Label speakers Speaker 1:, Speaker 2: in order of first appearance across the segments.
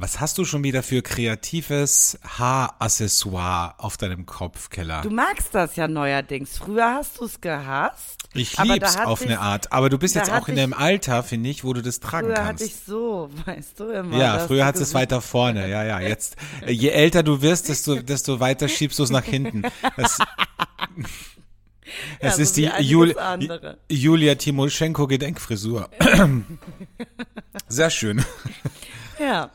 Speaker 1: Was hast du schon wieder für kreatives Haaraccessoire auf deinem Kopf, Keller?
Speaker 2: Du magst das ja neuerdings. Früher hast du es gehasst.
Speaker 1: Ich lieb's auf
Speaker 2: sich-
Speaker 1: eine Art. Aber du bist jetzt auch in dem Alter, finde ich, wo du das tragen
Speaker 2: Früher hatte
Speaker 1: kannst.
Speaker 2: ich so, weißt du immer.
Speaker 1: ja, früher hat es weiter vorne. Ja, ja. Jetzt, äh, je älter du wirst, desto, desto weiter schiebst du es nach hinten. Das, es
Speaker 2: so
Speaker 1: ist die Jul
Speaker 2: andere.
Speaker 1: Julia Timoschenko Gedenkfrisur. Sehr schön.
Speaker 2: Ja.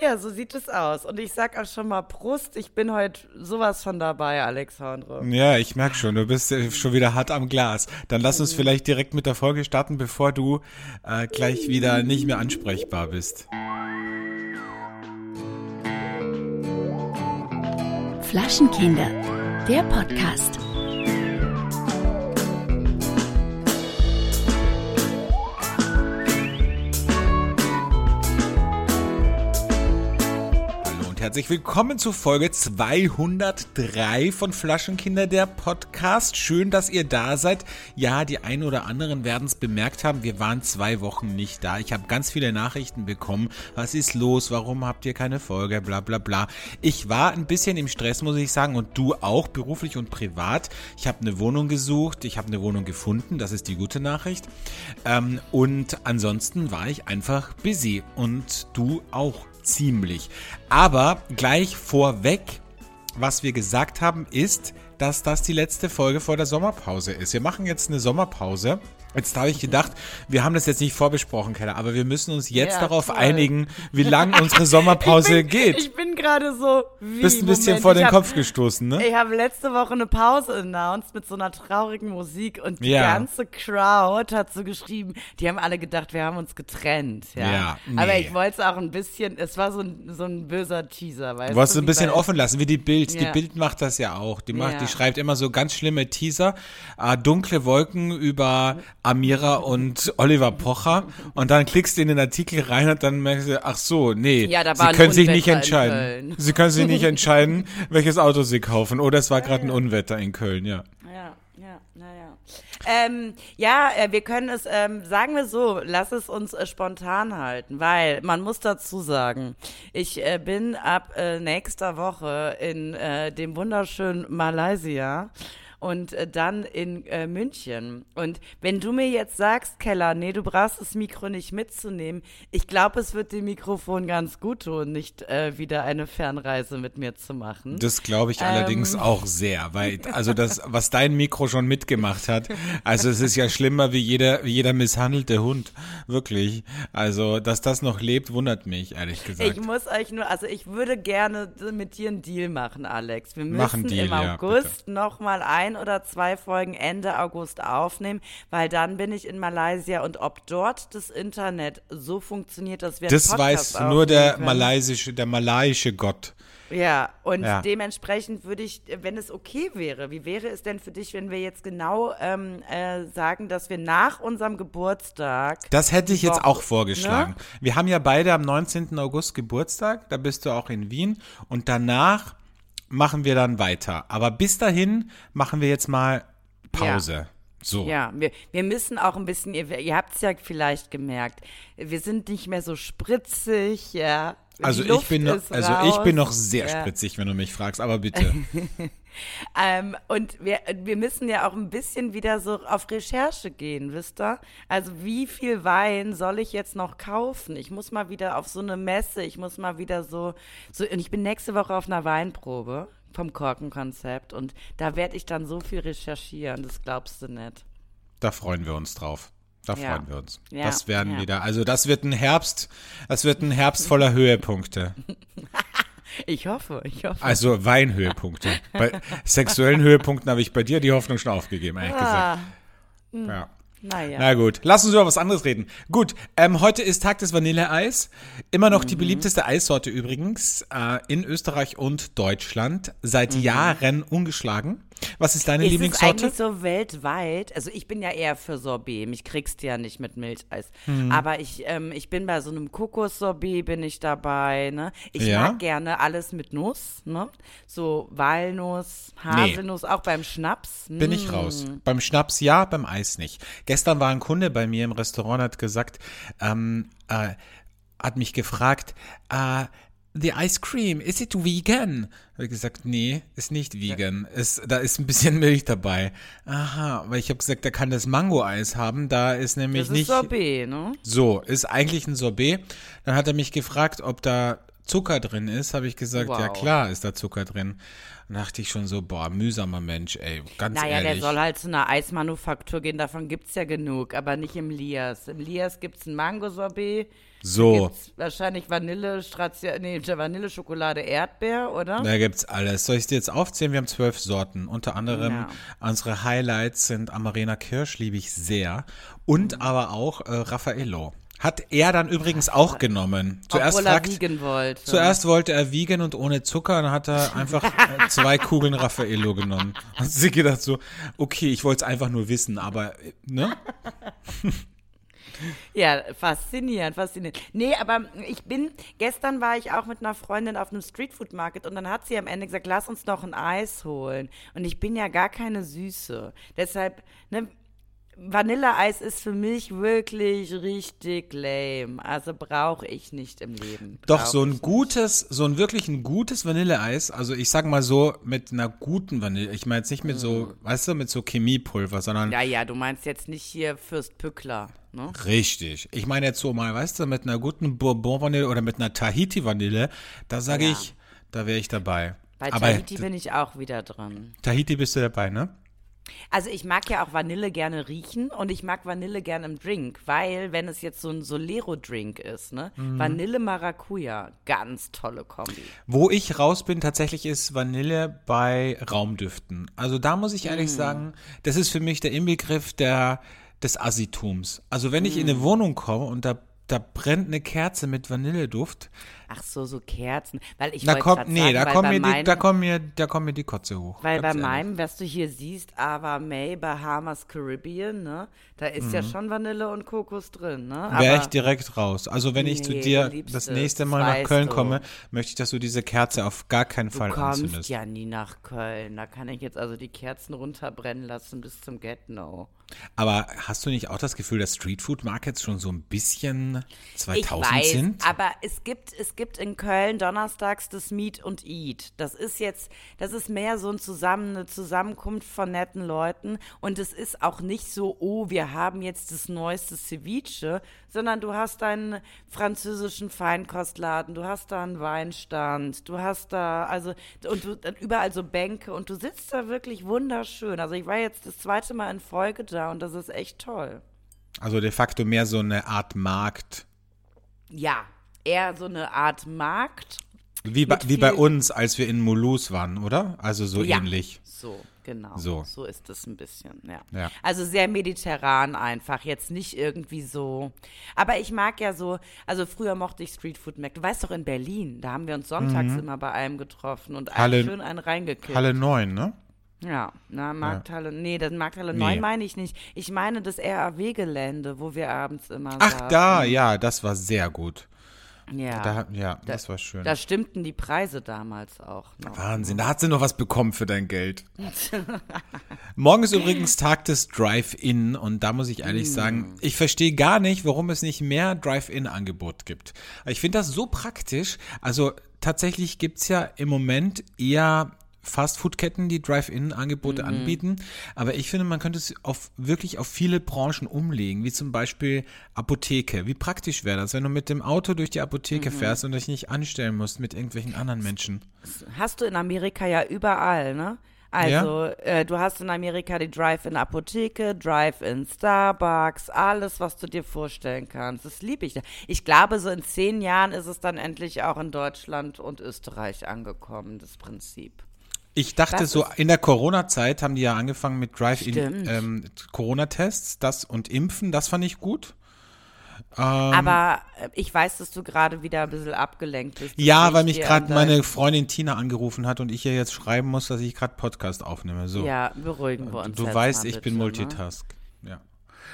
Speaker 2: Ja, so sieht es aus. Und ich sag auch schon mal Prost, ich bin heute sowas von dabei, Alexandre.
Speaker 1: Ja, ich merke schon, du bist äh, schon wieder hart am Glas. Dann lass uns vielleicht direkt mit der Folge starten, bevor du äh, gleich wieder nicht mehr ansprechbar bist.
Speaker 3: Flaschenkinder, der Podcast.
Speaker 1: Herzlich willkommen zu Folge 203 von Flaschenkinder, der Podcast. Schön, dass ihr da seid. Ja, die einen oder anderen werden es bemerkt haben, wir waren zwei Wochen nicht da. Ich habe ganz viele Nachrichten bekommen. Was ist los? Warum habt ihr keine Folge? Bla bla bla. Ich war ein bisschen im Stress, muss ich sagen, und du auch, beruflich und privat. Ich habe eine Wohnung gesucht, ich habe eine Wohnung gefunden, das ist die gute Nachricht. Ähm, und ansonsten war ich einfach busy und du auch ziemlich. Aber gleich vorweg, was wir gesagt haben, ist, dass das die letzte Folge vor der Sommerpause ist. Wir machen jetzt eine Sommerpause. Jetzt habe ich gedacht, wir haben das jetzt nicht vorbesprochen, Keller, aber wir müssen uns jetzt
Speaker 2: Ja,
Speaker 1: darauf
Speaker 2: toll.
Speaker 1: einigen, wie lang unsere Sommerpause
Speaker 2: ich bin,
Speaker 1: geht.
Speaker 2: Ich bin gerade so wie
Speaker 1: Bist ein bisschen
Speaker 2: Moment,
Speaker 1: vor den
Speaker 2: hab,
Speaker 1: Kopf gestoßen, ne?
Speaker 2: Ich habe letzte Woche eine Pause announced mit so einer traurigen Musik und die
Speaker 1: Ja.
Speaker 2: ganze Crowd hat so geschrieben, die haben alle gedacht, wir haben uns getrennt. Ja,
Speaker 1: Ja, nee.
Speaker 2: Aber ich wollte es auch ein bisschen, es war so ein, so ein böser Teaser, weißt
Speaker 1: Du wolltest
Speaker 2: du?
Speaker 1: ein bisschen offen lassen, wie die Bild. Die. Bild macht das ja auch. Die, macht, die schreibt immer so ganz schlimme Teaser. Äh, dunkle Wolken über Amira und Oliver Pocher. Und dann klickst du in den Artikel rein und dann merkst du, ach so, nee.
Speaker 2: Ja, da
Speaker 1: sie
Speaker 2: war ein
Speaker 1: können sich nicht entscheiden. Sie können sich nicht entscheiden, welches Auto sie kaufen. Oder es war gerade ein Unwetter in Köln, ja.
Speaker 2: Ja, ja, naja. Ähm, ja, äh, wir können es, ähm, sagen wir so, lass es uns äh, spontan halten, weil man muss dazu sagen, ich äh, bin ab äh, nächster Woche in äh, dem wunderschönen Malaysia und äh, dann in äh, München. Und wenn du mir jetzt sagst, Keller, nee, du brauchst das Mikro nicht mitzunehmen, ich glaube, es wird dem Mikrofon ganz gut tun, nicht äh, wieder eine Fernreise mit mir zu machen.
Speaker 1: Das glaube ich allerdings
Speaker 2: Ähm.
Speaker 1: auch sehr, weil also das, was dein Mikro schon mitgemacht hat, also es ist ja schlimmer wie jeder, wie jeder misshandelte Hund, wirklich. Also, dass das noch lebt, wundert mich ehrlich gesagt.
Speaker 2: Ich muss euch nur, also ich würde gerne mit dir einen Deal machen, Alex. Wir müssen
Speaker 1: Mach einen Deal,
Speaker 2: im
Speaker 1: ja,
Speaker 2: August noch mal ein oder zwei Folgen Ende August aufnehmen, weil dann bin ich in Malaysia und ob dort das Internet so funktioniert, dass wir
Speaker 1: das
Speaker 2: Podcast
Speaker 1: weiß nur der
Speaker 2: können.
Speaker 1: malaysische, der malaiische Gott.
Speaker 2: Ja, und
Speaker 1: Ja.
Speaker 2: dementsprechend würde ich, wenn es okay wäre, wie wäre es denn für dich, wenn wir jetzt genau ähm, äh, sagen, dass wir nach unserem Geburtstag
Speaker 1: Das hätte ich jetzt auch vorgeschlagen.
Speaker 2: ne?
Speaker 1: Wir haben ja beide am 19. August Geburtstag, da bist du auch in Wien und danach machen wir dann weiter. Aber bis dahin machen wir jetzt mal Pause. So.
Speaker 2: Ja, wir, wir müssen auch ein bisschen, ihr, ihr habt es ja vielleicht gemerkt, wir sind nicht mehr so spritzig, ja. Die
Speaker 1: Also ich bin noch, also ich bin noch sehr
Speaker 2: ja.
Speaker 1: spritzig, wenn du mich fragst, aber bitte.
Speaker 2: Ähm, und wir, wir müssen ja auch ein bisschen wieder so auf Recherche gehen, wisst ihr? Also wie viel Wein soll ich jetzt noch kaufen? Ich muss mal wieder auf so eine Messe, ich muss mal wieder so, so und ich bin nächste Woche auf einer Weinprobe vom Korkenkonzept und da werde ich dann so viel recherchieren, das glaubst du nicht.
Speaker 1: Da freuen wir uns drauf. Da
Speaker 2: Ja.
Speaker 1: freuen wir uns.
Speaker 2: Ja,
Speaker 1: Das werden
Speaker 2: ja.
Speaker 1: wieder. Also das wird ein Herbst, das wird ein Herbst voller Höhepunkte.
Speaker 2: Ich hoffe, ich hoffe.
Speaker 1: Also Weinhöhepunkte. Bei sexuellen Höhepunkten habe ich bei dir die Hoffnung schon aufgegeben, ehrlich
Speaker 2: Ah,
Speaker 1: gesagt. Ja.
Speaker 2: naja.
Speaker 1: Na gut, lass uns über was anderes reden. Gut, ähm, heute ist Tag des Vanilleeis. Immer noch
Speaker 2: Mhm.
Speaker 1: die beliebteste Eissorte übrigens äh, in Österreich und Deutschland. Seit
Speaker 2: Mhm.
Speaker 1: Jahren ungeschlagen. Was ist deine
Speaker 2: Ist
Speaker 1: Lieblingssorte?
Speaker 2: eigentlich so weltweit? Also ich bin ja eher für Sorbet. Mich kriegst du ja nicht mit Milcheis.
Speaker 1: Hm.
Speaker 2: Aber ich, ähm, ich bin bei so einem Kokossorbet bin ich dabei. Ne? Ich
Speaker 1: Ja?
Speaker 2: mag gerne alles mit Nuss. Ne? So Walnuss, Haselnuss, auch beim Schnaps.
Speaker 1: Bin ich
Speaker 2: Mm.
Speaker 1: raus. Beim Schnaps ja, beim Eis nicht. Gestern war ein Kunde bei mir im Restaurant, hat gesagt, ähm, äh, hat mich gefragt, äh, the ice cream, is it vegan? Habe ich gesagt, nee, ist nicht vegan. Ist, da ist ein bisschen Milch dabei. Aha, weil ich habe gesagt, er kann das Mango-Eis haben. Da ist nämlich
Speaker 2: Das ist
Speaker 1: nicht.
Speaker 2: Sorbet, ne?
Speaker 1: So, ist eigentlich ein Sorbet. Dann hat er mich gefragt, ob da Zucker drin ist. Habe ich gesagt, ja
Speaker 2: Wow.
Speaker 1: klar ist da Zucker drin. Dann dachte ich schon so, boah, mühsamer Mensch, ey, ganz
Speaker 2: Naja,
Speaker 1: ehrlich.
Speaker 2: der soll halt zu einer Eismanufaktur gehen, davon gibt's ja genug, aber nicht im Lias. Im Lias gibt's ein Mango-Sorbet,
Speaker 1: so,
Speaker 2: wahrscheinlich Vanille, Strazia, nee, Vanilleschokolade, Erdbeer, oder?
Speaker 1: da gibt's alles. Soll ich dir jetzt aufzählen? Wir haben zwölf Sorten. Unter anderem
Speaker 2: Ja.
Speaker 1: unsere Highlights sind Amarena Kirsch, liebe ich sehr. Und
Speaker 2: Mhm.
Speaker 1: aber auch äh, Raffaello. Hat er dann übrigens auch genommen. Zuerst
Speaker 2: Obwohl er
Speaker 1: fragt,
Speaker 2: wollte.
Speaker 1: Zuerst wollte er vegan und ohne Zucker, dann hat er einfach äh, zwei Kugeln Raffaello genommen. Hat sie gedacht so, okay, ich wollte es einfach nur wissen, aber, äh, ne?
Speaker 2: Ja, faszinierend, faszinierend. Nee, aber ich bin, gestern war ich auch mit einer Freundin auf einem Streetfood Market und dann hat sie am Ende gesagt, lass uns noch ein Eis holen. Und ich bin ja gar keine Süße. Deshalb, ne, Vanilleeis ist für mich wirklich richtig lame. Also brauche ich nicht im Leben.
Speaker 1: Doch,
Speaker 2: Brauch
Speaker 1: so ein gutes, so ein wirklich ein gutes Vanilleeis, also ich sag mal so, mit einer guten Vanille, ich meine jetzt nicht mit so, weißt du, mit so Chemiepulver, sondern
Speaker 2: nicht. Ja, ja, du meinst jetzt nicht hier Fürst Pückler, ne?
Speaker 1: richtig. Ich meine jetzt so mal, weißt du, mit einer guten Bourbon-Vanille oder mit einer Tahiti-Vanille, da sage
Speaker 2: Ja.
Speaker 1: ich, da wäre ich dabei.
Speaker 2: Bei
Speaker 1: Aber
Speaker 2: Tahiti bin ich auch wieder drin.
Speaker 1: Tahiti bist du dabei, ne?
Speaker 2: Also ich mag ja auch Vanille gerne riechen und ich mag Vanille gerne im Drink, weil wenn es jetzt so ein Solero-Drink ist, ne,
Speaker 1: Mhm.
Speaker 2: Vanille Maracuja, ganz tolle Kombi.
Speaker 1: Wo ich raus bin, tatsächlich ist Vanille bei Raumdüften. Also da muss ich ehrlich sagen, das ist für mich der Inbegriff der, des Assitums. Also wenn ich in eine Wohnung komme und da, da brennt eine Kerze mit Vanilleduft,
Speaker 2: Ach so, so Kerzen, weil ich
Speaker 1: da kommt, nee,
Speaker 2: sagen,
Speaker 1: da
Speaker 2: bei
Speaker 1: mir die,
Speaker 2: meinem,
Speaker 1: da kommt mir, da kommt mir die Kotze hoch.
Speaker 2: weil bei
Speaker 1: ganz ehrlich.
Speaker 2: meinem, was du hier siehst, Ava May Bahamas Caribbean, ne, da ist ja schon Vanille und Kokos drin, ne?
Speaker 1: Wäre ich direkt raus. Also wenn ich zu
Speaker 2: Nee,
Speaker 1: dir
Speaker 2: du liebst
Speaker 1: das nächste Mal nach Köln
Speaker 2: du.
Speaker 1: komme, möchte ich, dass du diese Kerze auf gar keinen
Speaker 2: Du
Speaker 1: Fall
Speaker 2: kommst
Speaker 1: anzündest.
Speaker 2: ja nie nach Köln. Da kann ich jetzt also die Kerzen runterbrennen lassen bis zum Get-No.
Speaker 1: Aber hast du nicht auch das Gefühl, dass Streetfood Markets schon so ein bisschen 2000
Speaker 2: ich weiß,
Speaker 1: sind?
Speaker 2: aber es gibt, es gibt in Köln donnerstags das Meet und Eat. Das ist jetzt, das ist mehr so ein Zusammen, eine Zusammenkunft von netten Leuten und es ist auch nicht so, oh, wir haben jetzt das neueste Ceviche, sondern du hast deinen französischen Feinkostladen, du hast da einen Weinstand, du hast da, also, und du, überall so Bänke und du sitzt da wirklich wunderschön. Also ich war jetzt das zweite Mal in Folge da und das ist echt toll.
Speaker 1: Also de facto mehr so eine Art Markt.
Speaker 2: Ja, eher so eine Art Markt.
Speaker 1: Wie bei, wie bei uns, als wir in Mulhouse waren, oder? Also so
Speaker 2: Ja.
Speaker 1: ähnlich.
Speaker 2: So, genau.
Speaker 1: So.
Speaker 2: So ist es ein bisschen, ja.
Speaker 1: Ja.
Speaker 2: Also sehr mediterran einfach, jetzt nicht irgendwie so. Aber ich mag ja so, also früher mochte ich Streetfood Mac. Du weißt doch in Berlin, da haben wir uns sonntags immer bei einem getroffen und
Speaker 1: Mhm. Halle-
Speaker 2: schön einen reingekippt.
Speaker 1: Halle 9, ne?
Speaker 2: Ja, na, Markthalle, nee, das Markthalle
Speaker 1: Nee.
Speaker 2: 9 meine ich nicht. Ich meine das RAW-Gelände, wo wir abends immer
Speaker 1: Ach,
Speaker 2: saßen.
Speaker 1: da, ja, das war sehr gut.
Speaker 2: Ja,
Speaker 1: Da, ja, das war schön.
Speaker 2: da stimmten die Preise damals auch noch.
Speaker 1: Wahnsinn, da hat sie noch was bekommen für dein Geld. Morgen ist übrigens Tag des Drive-In und da muss ich ehrlich sagen, ich verstehe gar nicht, warum es nicht mehr Drive-In-Angebot gibt. Ich finde das so praktisch. Also tatsächlich gibt's ja im Moment eher Fastfood-Ketten, die Drive-In-Angebote anbieten. Aber ich finde, man könnte es auf, wirklich auf viele Branchen umlegen, wie zum Beispiel Apotheke. Wie praktisch wäre das, wenn du mit dem Auto durch die Apotheke fährst und dich nicht anstellen musst mit irgendwelchen anderen Menschen?
Speaker 2: Hast du in Amerika ja überall, ne? Also, äh, du hast in Amerika die Drive-In-Apotheke, Drive-In Starbucks, alles, was du dir vorstellen kannst. Das liebe ich. Ich glaube, so in zehn Jahren ist es dann endlich auch in Deutschland und Österreich angekommen, das Prinzip.
Speaker 1: Ich dachte
Speaker 2: Das
Speaker 1: so, in der Corona-Zeit haben die ja angefangen mit Drive-In ähm, Corona-Tests, das und Impfen, das fand ich gut. Ähm,
Speaker 2: Aber ich weiß, dass du gerade wieder ein bisschen abgelenkt bist.
Speaker 1: Ja, weil
Speaker 2: ich
Speaker 1: mich gerade meine Freundin Tina angerufen hat und ich ihr jetzt schreiben muss, dass ich gerade Podcast aufnehme. So.
Speaker 2: Ja, beruhigen wir uns
Speaker 1: du weißt, ich bin
Speaker 2: ne?
Speaker 1: Multitask.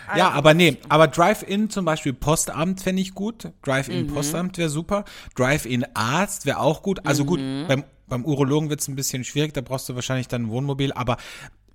Speaker 1: Ja. Ja, aber nee, aber Drive-In zum Beispiel Postamt fände ich gut. Drive-In
Speaker 2: Mhm.
Speaker 1: Postamt wäre super. Drive-In Arzt wäre auch gut. Also gut,
Speaker 2: Mhm.
Speaker 1: beim, beim Urologen wird es ein bisschen schwierig, da brauchst du wahrscheinlich dann ein Wohnmobil, aber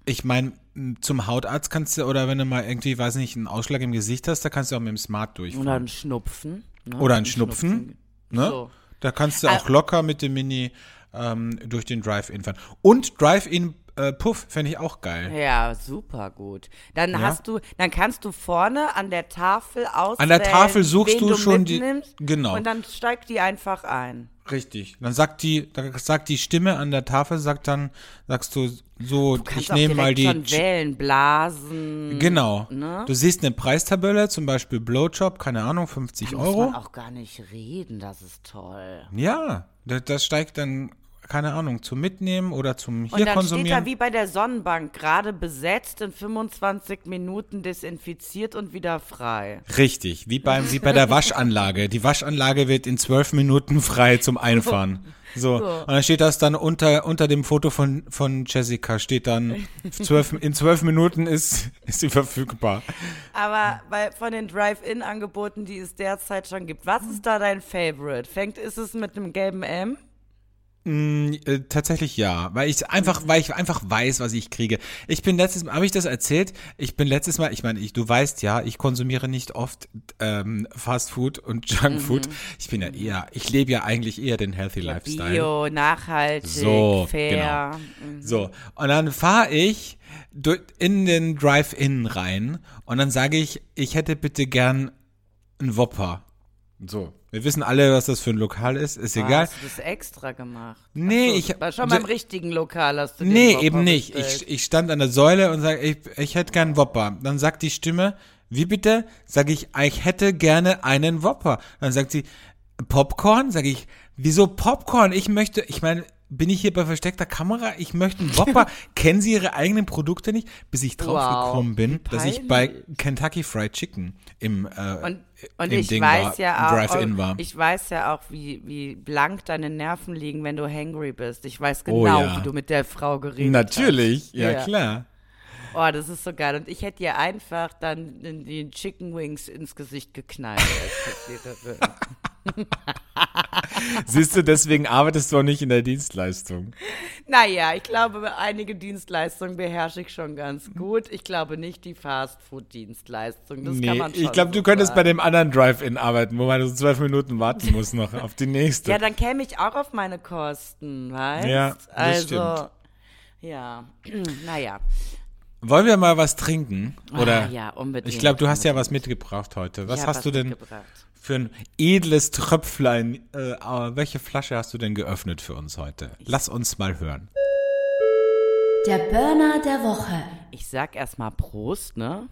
Speaker 1: ich meine, zum Hautarzt kannst du, oder wenn du mal irgendwie, weiß nicht, einen Ausschlag im Gesicht hast, da kannst du auch mit dem Smart durchfahren.
Speaker 2: Oder ein Schnupfen. Ne?
Speaker 1: Oder ein Schnupfen, ne?
Speaker 2: So.
Speaker 1: Da kannst du
Speaker 2: Ah.
Speaker 1: auch locker mit dem Mini ähm, durch den Drive-In fahren. Und Drive-In äh, Puff fände ich auch geil.
Speaker 2: Ja, super gut. Dann
Speaker 1: Ja.
Speaker 2: hast du, dann kannst du vorne an der Tafel auswählen.
Speaker 1: An der Tafel suchst
Speaker 2: wen
Speaker 1: du schon die- genau.
Speaker 2: Und dann steigt die einfach ein.
Speaker 1: Richtig. Dann sagt die, dann sagt die Stimme an der Tafel, sagt dann, sagst du so,
Speaker 2: Du
Speaker 1: ich nehme mal die.
Speaker 2: schon wählen, blasen.
Speaker 1: Genau.
Speaker 2: Ne?
Speaker 1: Du siehst eine Preistabelle, zum Beispiel Blowjob, keine Ahnung, 50
Speaker 2: Muss
Speaker 1: Euro.
Speaker 2: man auch gar nicht reden, das ist toll.
Speaker 1: Ja, das, das steigt dann, keine Ahnung, zum Mitnehmen oder zum
Speaker 2: Und
Speaker 1: hier
Speaker 2: dann steht
Speaker 1: konsumieren.
Speaker 2: da wie bei der Sonnenbank, gerade besetzt, in 25 Minuten desinfiziert und wieder frei.
Speaker 1: Richtig, wie, beim, wie bei der Waschanlage. Die Waschanlage wird in zwölf Minuten frei zum Einfahren. So. Und dann steht das dann unter, unter dem Foto von, von Jessica, steht dann, zwölf, in zwölf Minuten ist, ist sie verfügbar.
Speaker 2: Aber bei, von den Drive-In-Angeboten, die es derzeit schon gibt, was ist da dein Favorite? Fängt, ist es mit einem gelben M?
Speaker 1: Äh, tatsächlich ja, weil ich einfach, weil ich einfach weiß, was ich kriege. Ich bin letztes Mal, habe ich das erzählt? Ich bin letztes Mal, ich meine, ich, du weißt ja, ich konsumiere nicht oft ähm, Fast Food und Junk Food. Ich bin ja eher, ich lebe ja eigentlich eher den Healthy Lifestyle.
Speaker 2: Bio, nachhaltig,
Speaker 1: So,
Speaker 2: fair.
Speaker 1: So, und dann fahre ich in den Drive-In rein und dann sage ich, ich hätte bitte gern einen Whopper. So. Wir wissen alle, was das für ein Lokal ist, ist
Speaker 2: Ah,
Speaker 1: egal.
Speaker 2: Hast du das extra gemacht?
Speaker 1: Nee,
Speaker 2: so,
Speaker 1: ich-
Speaker 2: war schon
Speaker 1: so-
Speaker 2: beim richtigen Lokal hast du den
Speaker 1: Nee,
Speaker 2: Whopper
Speaker 1: eben nicht.
Speaker 2: bestellt.
Speaker 1: Ich, ich stand an der Säule und sage, ich, ich hätte gern einen Whopper. Dann sagt die Stimme, wie bitte? Sage ich, ich hätte gerne einen Whopper. Dann sagt sie, Popcorn? Sage ich, wieso Popcorn? Ich möchte, ich meine, bin ich hier bei versteckter Kamera? Ich möchte einen Whopper. Kennen Sie Ihre eigenen Produkte nicht? Bis ich draufgekommen
Speaker 2: Wow,
Speaker 1: bin, dass ich bei. Kentucky Fried Chicken im, äh,
Speaker 2: Und, und ich
Speaker 1: Ding
Speaker 2: weiß
Speaker 1: war,
Speaker 2: ja auch,
Speaker 1: Drive-In war.
Speaker 2: ich weiß ja auch, wie, wie blank deine Nerven liegen, wenn du hangry bist. Ich weiß
Speaker 1: Oh
Speaker 2: genau,
Speaker 1: ja.
Speaker 2: wie du mit der Frau geredet
Speaker 1: Natürlich,
Speaker 2: hast.
Speaker 1: ja, klar.
Speaker 2: Oh, das ist so geil. Und ich hätte ihr einfach dann den, Chicken Wings ins Gesicht geknallt als.
Speaker 1: Siehst du, deswegen arbeitest du auch nicht in der Dienstleistung.
Speaker 2: Naja, ich glaube, einige Dienstleistungen beherrsche ich schon ganz gut. Ich glaube nicht die Fastfood-Dienstleistung. Das kann man schon
Speaker 1: ich glaube,
Speaker 2: so
Speaker 1: du könntest bei
Speaker 2: sagen.
Speaker 1: dem anderen Drive-In arbeiten, wo man so zwölf Minuten warten muss noch auf die nächste.
Speaker 2: Ja, dann käme ich auch auf meine Kosten, weißt?
Speaker 1: Ja, das
Speaker 2: also,
Speaker 1: stimmt.
Speaker 2: ja, naja.
Speaker 1: Wollen wir mal was trinken? Oder?
Speaker 2: Ah, ja, unbedingt.
Speaker 1: Ich glaube, du hast ja was mitgebracht heute. Was hast du denn
Speaker 2: mitgebracht.
Speaker 1: Für ein edles Tröpflein? Äh, welche Flasche hast du denn geöffnet für uns heute? Lass uns mal hören.
Speaker 3: Der Burner der Woche.
Speaker 2: Ich sag erstmal Prost, ne?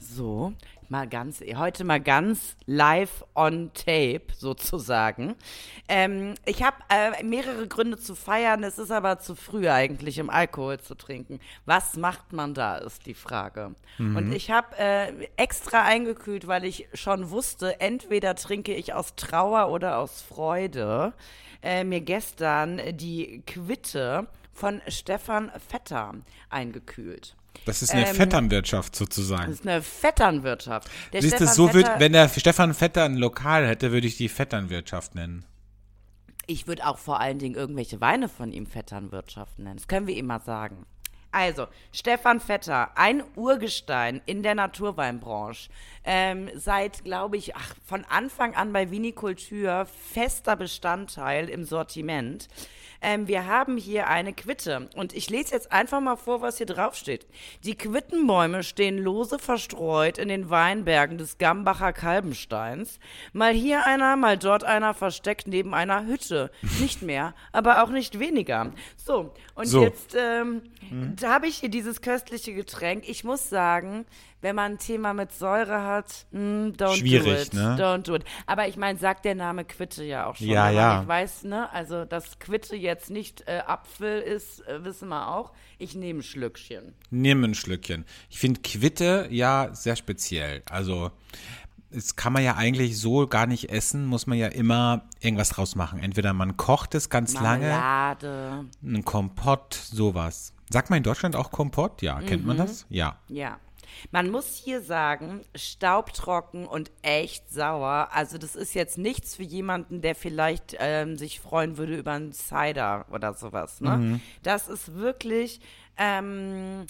Speaker 2: So, mal ganz, heute mal ganz live on tape sozusagen. Ähm, ich habe äh, mehrere Gründe zu feiern, es ist aber zu früh eigentlich, um Alkohol zu trinken. Was macht man da, ist die Frage. Und ich habe äh, extra eingekühlt, weil ich schon wusste, entweder trinke ich aus Trauer oder aus Freude, äh, mir gestern die Quitte von Stefan Vetter eingekühlt.
Speaker 1: Das ist eine
Speaker 2: Ähm,
Speaker 1: Vetternwirtschaft sozusagen.
Speaker 2: Das ist eine Vetternwirtschaft. Der
Speaker 1: Siehst du, so wird,
Speaker 2: Vetter-
Speaker 1: wenn der Stefan Vetter ein Lokal hätte, würde ich die Vetternwirtschaft nennen.
Speaker 2: Ich würde auch vor allen Dingen irgendwelche Weine von ihm Vetternwirtschaft nennen. Das können wir ihm mal sagen. Also, Stefan Vetter, ein Urgestein in der Naturweinbranche. Ähm, seit, glaube ich, ach, von Anfang an bei Vinikultur fester Bestandteil im Sortiment. Ähm, wir haben hier eine Quitte und ich lese jetzt einfach mal vor, was hier draufsteht. Die Quittenbäume stehen lose verstreut in den Weinbergen des Gambacher Kalbensteins. Mal hier einer, mal dort einer versteckt neben einer Hütte. Nicht mehr, aber auch nicht weniger. So, und
Speaker 1: So.
Speaker 2: jetzt ähm, da habe ich hier dieses köstliche Getränk. Ich muss sagen, wenn man ein Thema mit Säure hat, mm, don't
Speaker 1: Schwierig,
Speaker 2: do it.
Speaker 1: ne?
Speaker 2: Don't do it. Aber ich meine, sagt der Name Quitte ja auch schon.
Speaker 1: Ja, ja.
Speaker 2: nicht weiß, ne? Also, dass Quitte jetzt nicht äh, Apfel ist, äh, wissen wir auch. Ich nehme ein Schlückchen.
Speaker 1: Nimm ein Schlückchen. Ich finde Quitte ja sehr speziell. Also, das kann man ja eigentlich so gar nicht essen, muss man ja immer irgendwas draus machen. Entweder man kocht es ganz lange,
Speaker 2: Marmelade.
Speaker 1: ein Kompott, sowas. Sagt man in Deutschland auch Kompott? Ja, kennt
Speaker 2: Mhm.
Speaker 1: man das? Ja.
Speaker 2: Ja. Man muss hier sagen, staubtrocken und echt sauer. Also das ist jetzt nichts für jemanden, der vielleicht ähm, sich freuen würde über einen Cider oder sowas. Ne?
Speaker 1: Mhm.
Speaker 2: Das ist wirklich ähm,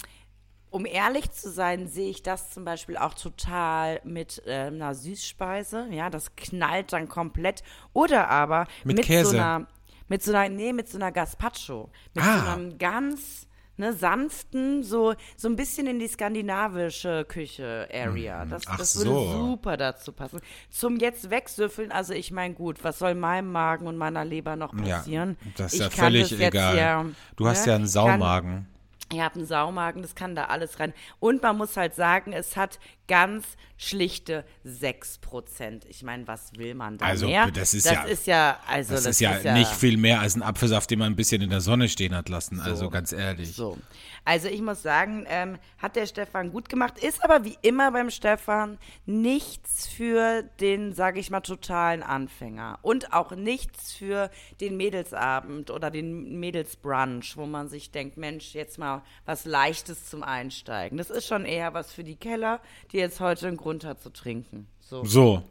Speaker 2: um ehrlich zu sein, sehe ich das zum Beispiel auch total mit äh, einer Süßspeise. Ja, das knallt dann komplett. Oder aber
Speaker 1: Mit
Speaker 2: mit, so einer, mit so einer, nee, mit so einer Gazpacho. Mit
Speaker 1: Ah.
Speaker 2: so einem ganz ne, sanften, so, so ein bisschen in die skandinavische Küche-Area. Das,
Speaker 1: Mhm. Ach
Speaker 2: das würde
Speaker 1: so.
Speaker 2: super dazu passen. Zum jetzt wegsüffeln, also ich meine, gut, was soll meinem Magen und meiner Leber noch
Speaker 1: Ja,
Speaker 2: passieren?
Speaker 1: das ist
Speaker 2: ich
Speaker 1: ja
Speaker 2: kann
Speaker 1: völlig
Speaker 2: das
Speaker 1: egal.
Speaker 2: Hier,
Speaker 1: du hast
Speaker 2: ne,
Speaker 1: ja einen
Speaker 2: kann-
Speaker 1: Saumagen.
Speaker 2: ich habe einen Saumagen, das kann da alles rein. Und man muss halt sagen, es hat ganz schlichte 6%. Ich meine, was will man da
Speaker 1: Also,
Speaker 2: mehr?
Speaker 1: das ist
Speaker 2: das
Speaker 1: ja-
Speaker 2: ist ja, also
Speaker 1: Das, ist, ja nicht viel mehr als ein Apfelsaft, den man ein bisschen in der Sonne stehen hat lassen. Also ganz ehrlich.
Speaker 2: So. Also ich muss sagen, ähm, hat der Stefan gut gemacht, ist aber wie immer beim Stefan nichts für den, sage ich mal, totalen Anfänger. Und auch nichts für den Mädelsabend oder den Mädelsbrunch, wo man sich denkt, Mensch, jetzt mal was Leichtes zum Einsteigen. Das ist schon eher was für die Keller, die jetzt heute einen Grund hat zu trinken. So.
Speaker 1: So.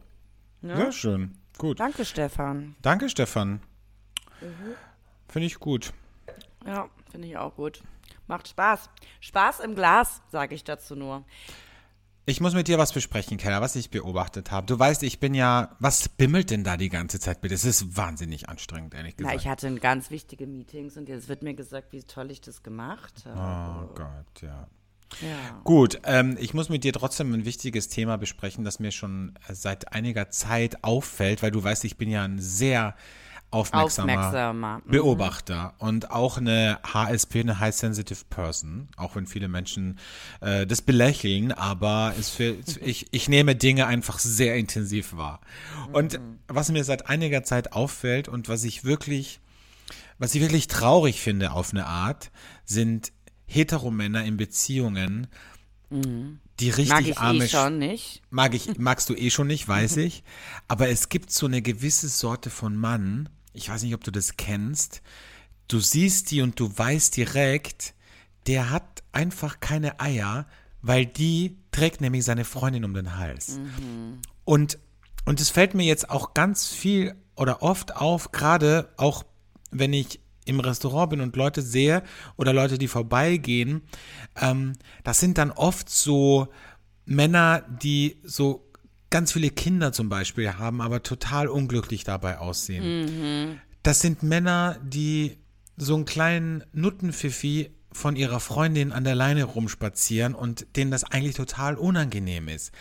Speaker 1: Sehr schön. Gut.
Speaker 2: Danke, Stefan.
Speaker 1: Danke, Stefan.
Speaker 2: Mhm.
Speaker 1: Finde ich gut.
Speaker 2: Ja, finde ich auch gut. Macht Spaß. Spaß im Glas, sage ich dazu nur.
Speaker 1: Ich muss mit dir was besprechen, Keller, was ich beobachtet habe. Du weißt, ich bin ja. Was bimmelt denn da die ganze Zeit bitte? Es ist wahnsinnig anstrengend, ehrlich
Speaker 2: Na,
Speaker 1: gesagt.
Speaker 2: ich hatte ganz wichtige Meetings und jetzt wird mir gesagt, wie toll ich das gemacht habe.
Speaker 1: oh Gott, ja.
Speaker 2: Ja.
Speaker 1: Gut, ähm, ich muss mit dir trotzdem ein wichtiges Thema besprechen, das mir schon äh, seit einiger Zeit auffällt, weil du weißt, ich bin ja ein sehr aufmerksamer,
Speaker 2: Aufmerksamer. Mhm.
Speaker 1: Beobachter und auch eine HSP, eine High Sensitive Person, auch wenn viele Menschen äh, das belächeln, aber es für, ich, ich nehme Dinge einfach sehr intensiv wahr. Und was mir seit einiger Zeit auffällt und was ich wirklich, was ich wirklich traurig finde auf eine Art, sind Heteromänner in Beziehungen, die richtig
Speaker 2: Mag ich
Speaker 1: arme
Speaker 2: eh schon nicht.
Speaker 1: mag ich, magst du eh schon nicht, weiß ich. Aber es gibt so eine gewisse Sorte von Mann, ich weiß nicht, ob du das kennst. Du siehst die und du weißt direkt, der hat einfach keine Eier, weil die trägt nämlich seine Freundin um den Hals. Und, und es fällt mir jetzt auch ganz viel oder oft auf, gerade auch wenn ich im Restaurant bin und Leute sehe oder Leute, die vorbeigehen, ähm, das sind dann oft so Männer, die so ganz viele Kinder zum Beispiel haben, aber total unglücklich dabei aussehen. Das sind Männer, die so einen kleinen Nuttenpfiffi von ihrer Freundin an der Leine rumspazieren und denen das eigentlich total unangenehm ist.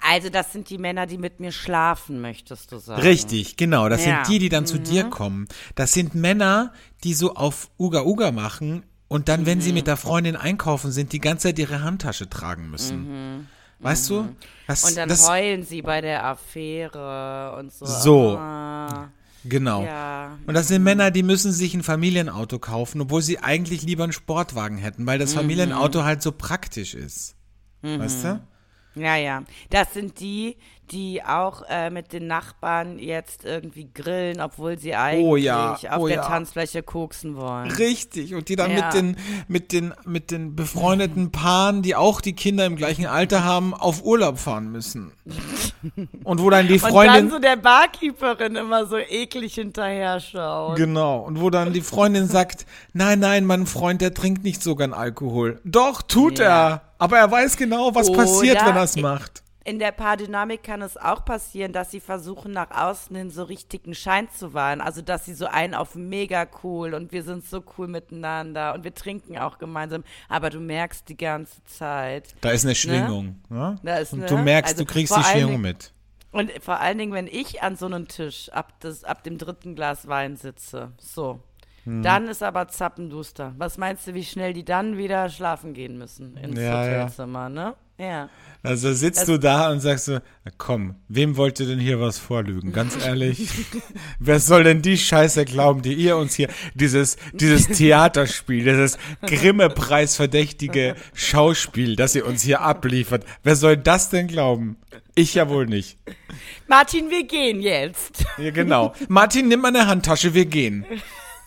Speaker 2: Also das sind die Männer, die mit mir schlafen, möchtest du sagen.
Speaker 1: Richtig, genau. Das
Speaker 2: Ja.
Speaker 1: sind die, die dann zu dir kommen. Das sind Männer, die so auf Uga Uga machen und dann, wenn sie
Speaker 2: Mhm.
Speaker 1: mit der Freundin einkaufen sind, die ganze Zeit ihre Handtasche tragen müssen. Weißt du? Das,
Speaker 2: Mhm. Und dann
Speaker 1: das,
Speaker 2: heulen sie bei der Affäre und so.
Speaker 1: So.
Speaker 2: Ah,
Speaker 1: Genau.
Speaker 2: ja.
Speaker 1: Und das sind Männer, die müssen sich ein Familienauto kaufen, obwohl sie eigentlich lieber einen Sportwagen hätten, weil das
Speaker 2: Mhm.
Speaker 1: Familienauto halt so praktisch ist. Weißt du?
Speaker 2: Ja, ja. Das sind die, die auch äh, mit den Nachbarn jetzt irgendwie grillen, obwohl sie eigentlich
Speaker 1: Oh ja,
Speaker 2: auf
Speaker 1: oh
Speaker 2: der
Speaker 1: ja.
Speaker 2: Tanzfläche koksen wollen.
Speaker 1: Richtig. Und die dann
Speaker 2: Ja.
Speaker 1: mit den, mit den, mit den befreundeten Paaren, die auch die Kinder im gleichen Alter haben, auf Urlaub fahren müssen. Und wo dann die
Speaker 2: Und
Speaker 1: Freundin.
Speaker 2: dann so der Barkeeperin immer so eklig hinterher schaut.
Speaker 1: Genau. Und wo dann die Freundin sagt, nein, nein, mein Freund, der trinkt nicht so gern Alkohol. Doch, tut er. Aber er weiß genau, was
Speaker 2: Oder
Speaker 1: passiert, wenn er es macht.
Speaker 2: In der Paardynamik kann es auch passieren, dass sie versuchen, nach außen hin so richtigen Schein zu wahren. Also, dass sie so einen auf mega cool und wir sind so cool miteinander und wir trinken auch gemeinsam. Aber du merkst die ganze Zeit.
Speaker 1: Da ist eine Schwingung. Ne?
Speaker 2: Da ist
Speaker 1: Und
Speaker 2: eine-
Speaker 1: du merkst,
Speaker 2: also
Speaker 1: du kriegst die Schwingung mit.
Speaker 2: Und vor allen Dingen, wenn ich an so einem Tisch ab, das, ab dem dritten Glas Wein sitze, so,
Speaker 1: Hm.
Speaker 2: dann ist aber zappenduster. Was meinst du, wie schnell die dann wieder schlafen gehen müssen ins
Speaker 1: Ja, ja.
Speaker 2: Hotelzimmer, ne? Ja.
Speaker 1: Also sitzt
Speaker 2: Das-
Speaker 1: du da und sagst so, komm, wem wollt ihr denn hier was vorlügen? Ganz ehrlich, wer soll denn die Scheiße glauben, die ihr uns hier, dieses, dieses Theaterspiel, dieses Grimme-Preis-verdächtige Schauspiel, das ihr uns hier abliefert, wer soll das denn glauben? Ich ja wohl nicht.
Speaker 2: Martin, wir gehen jetzt.
Speaker 1: Ja, genau. Martin, nimm meine Handtasche, wir gehen.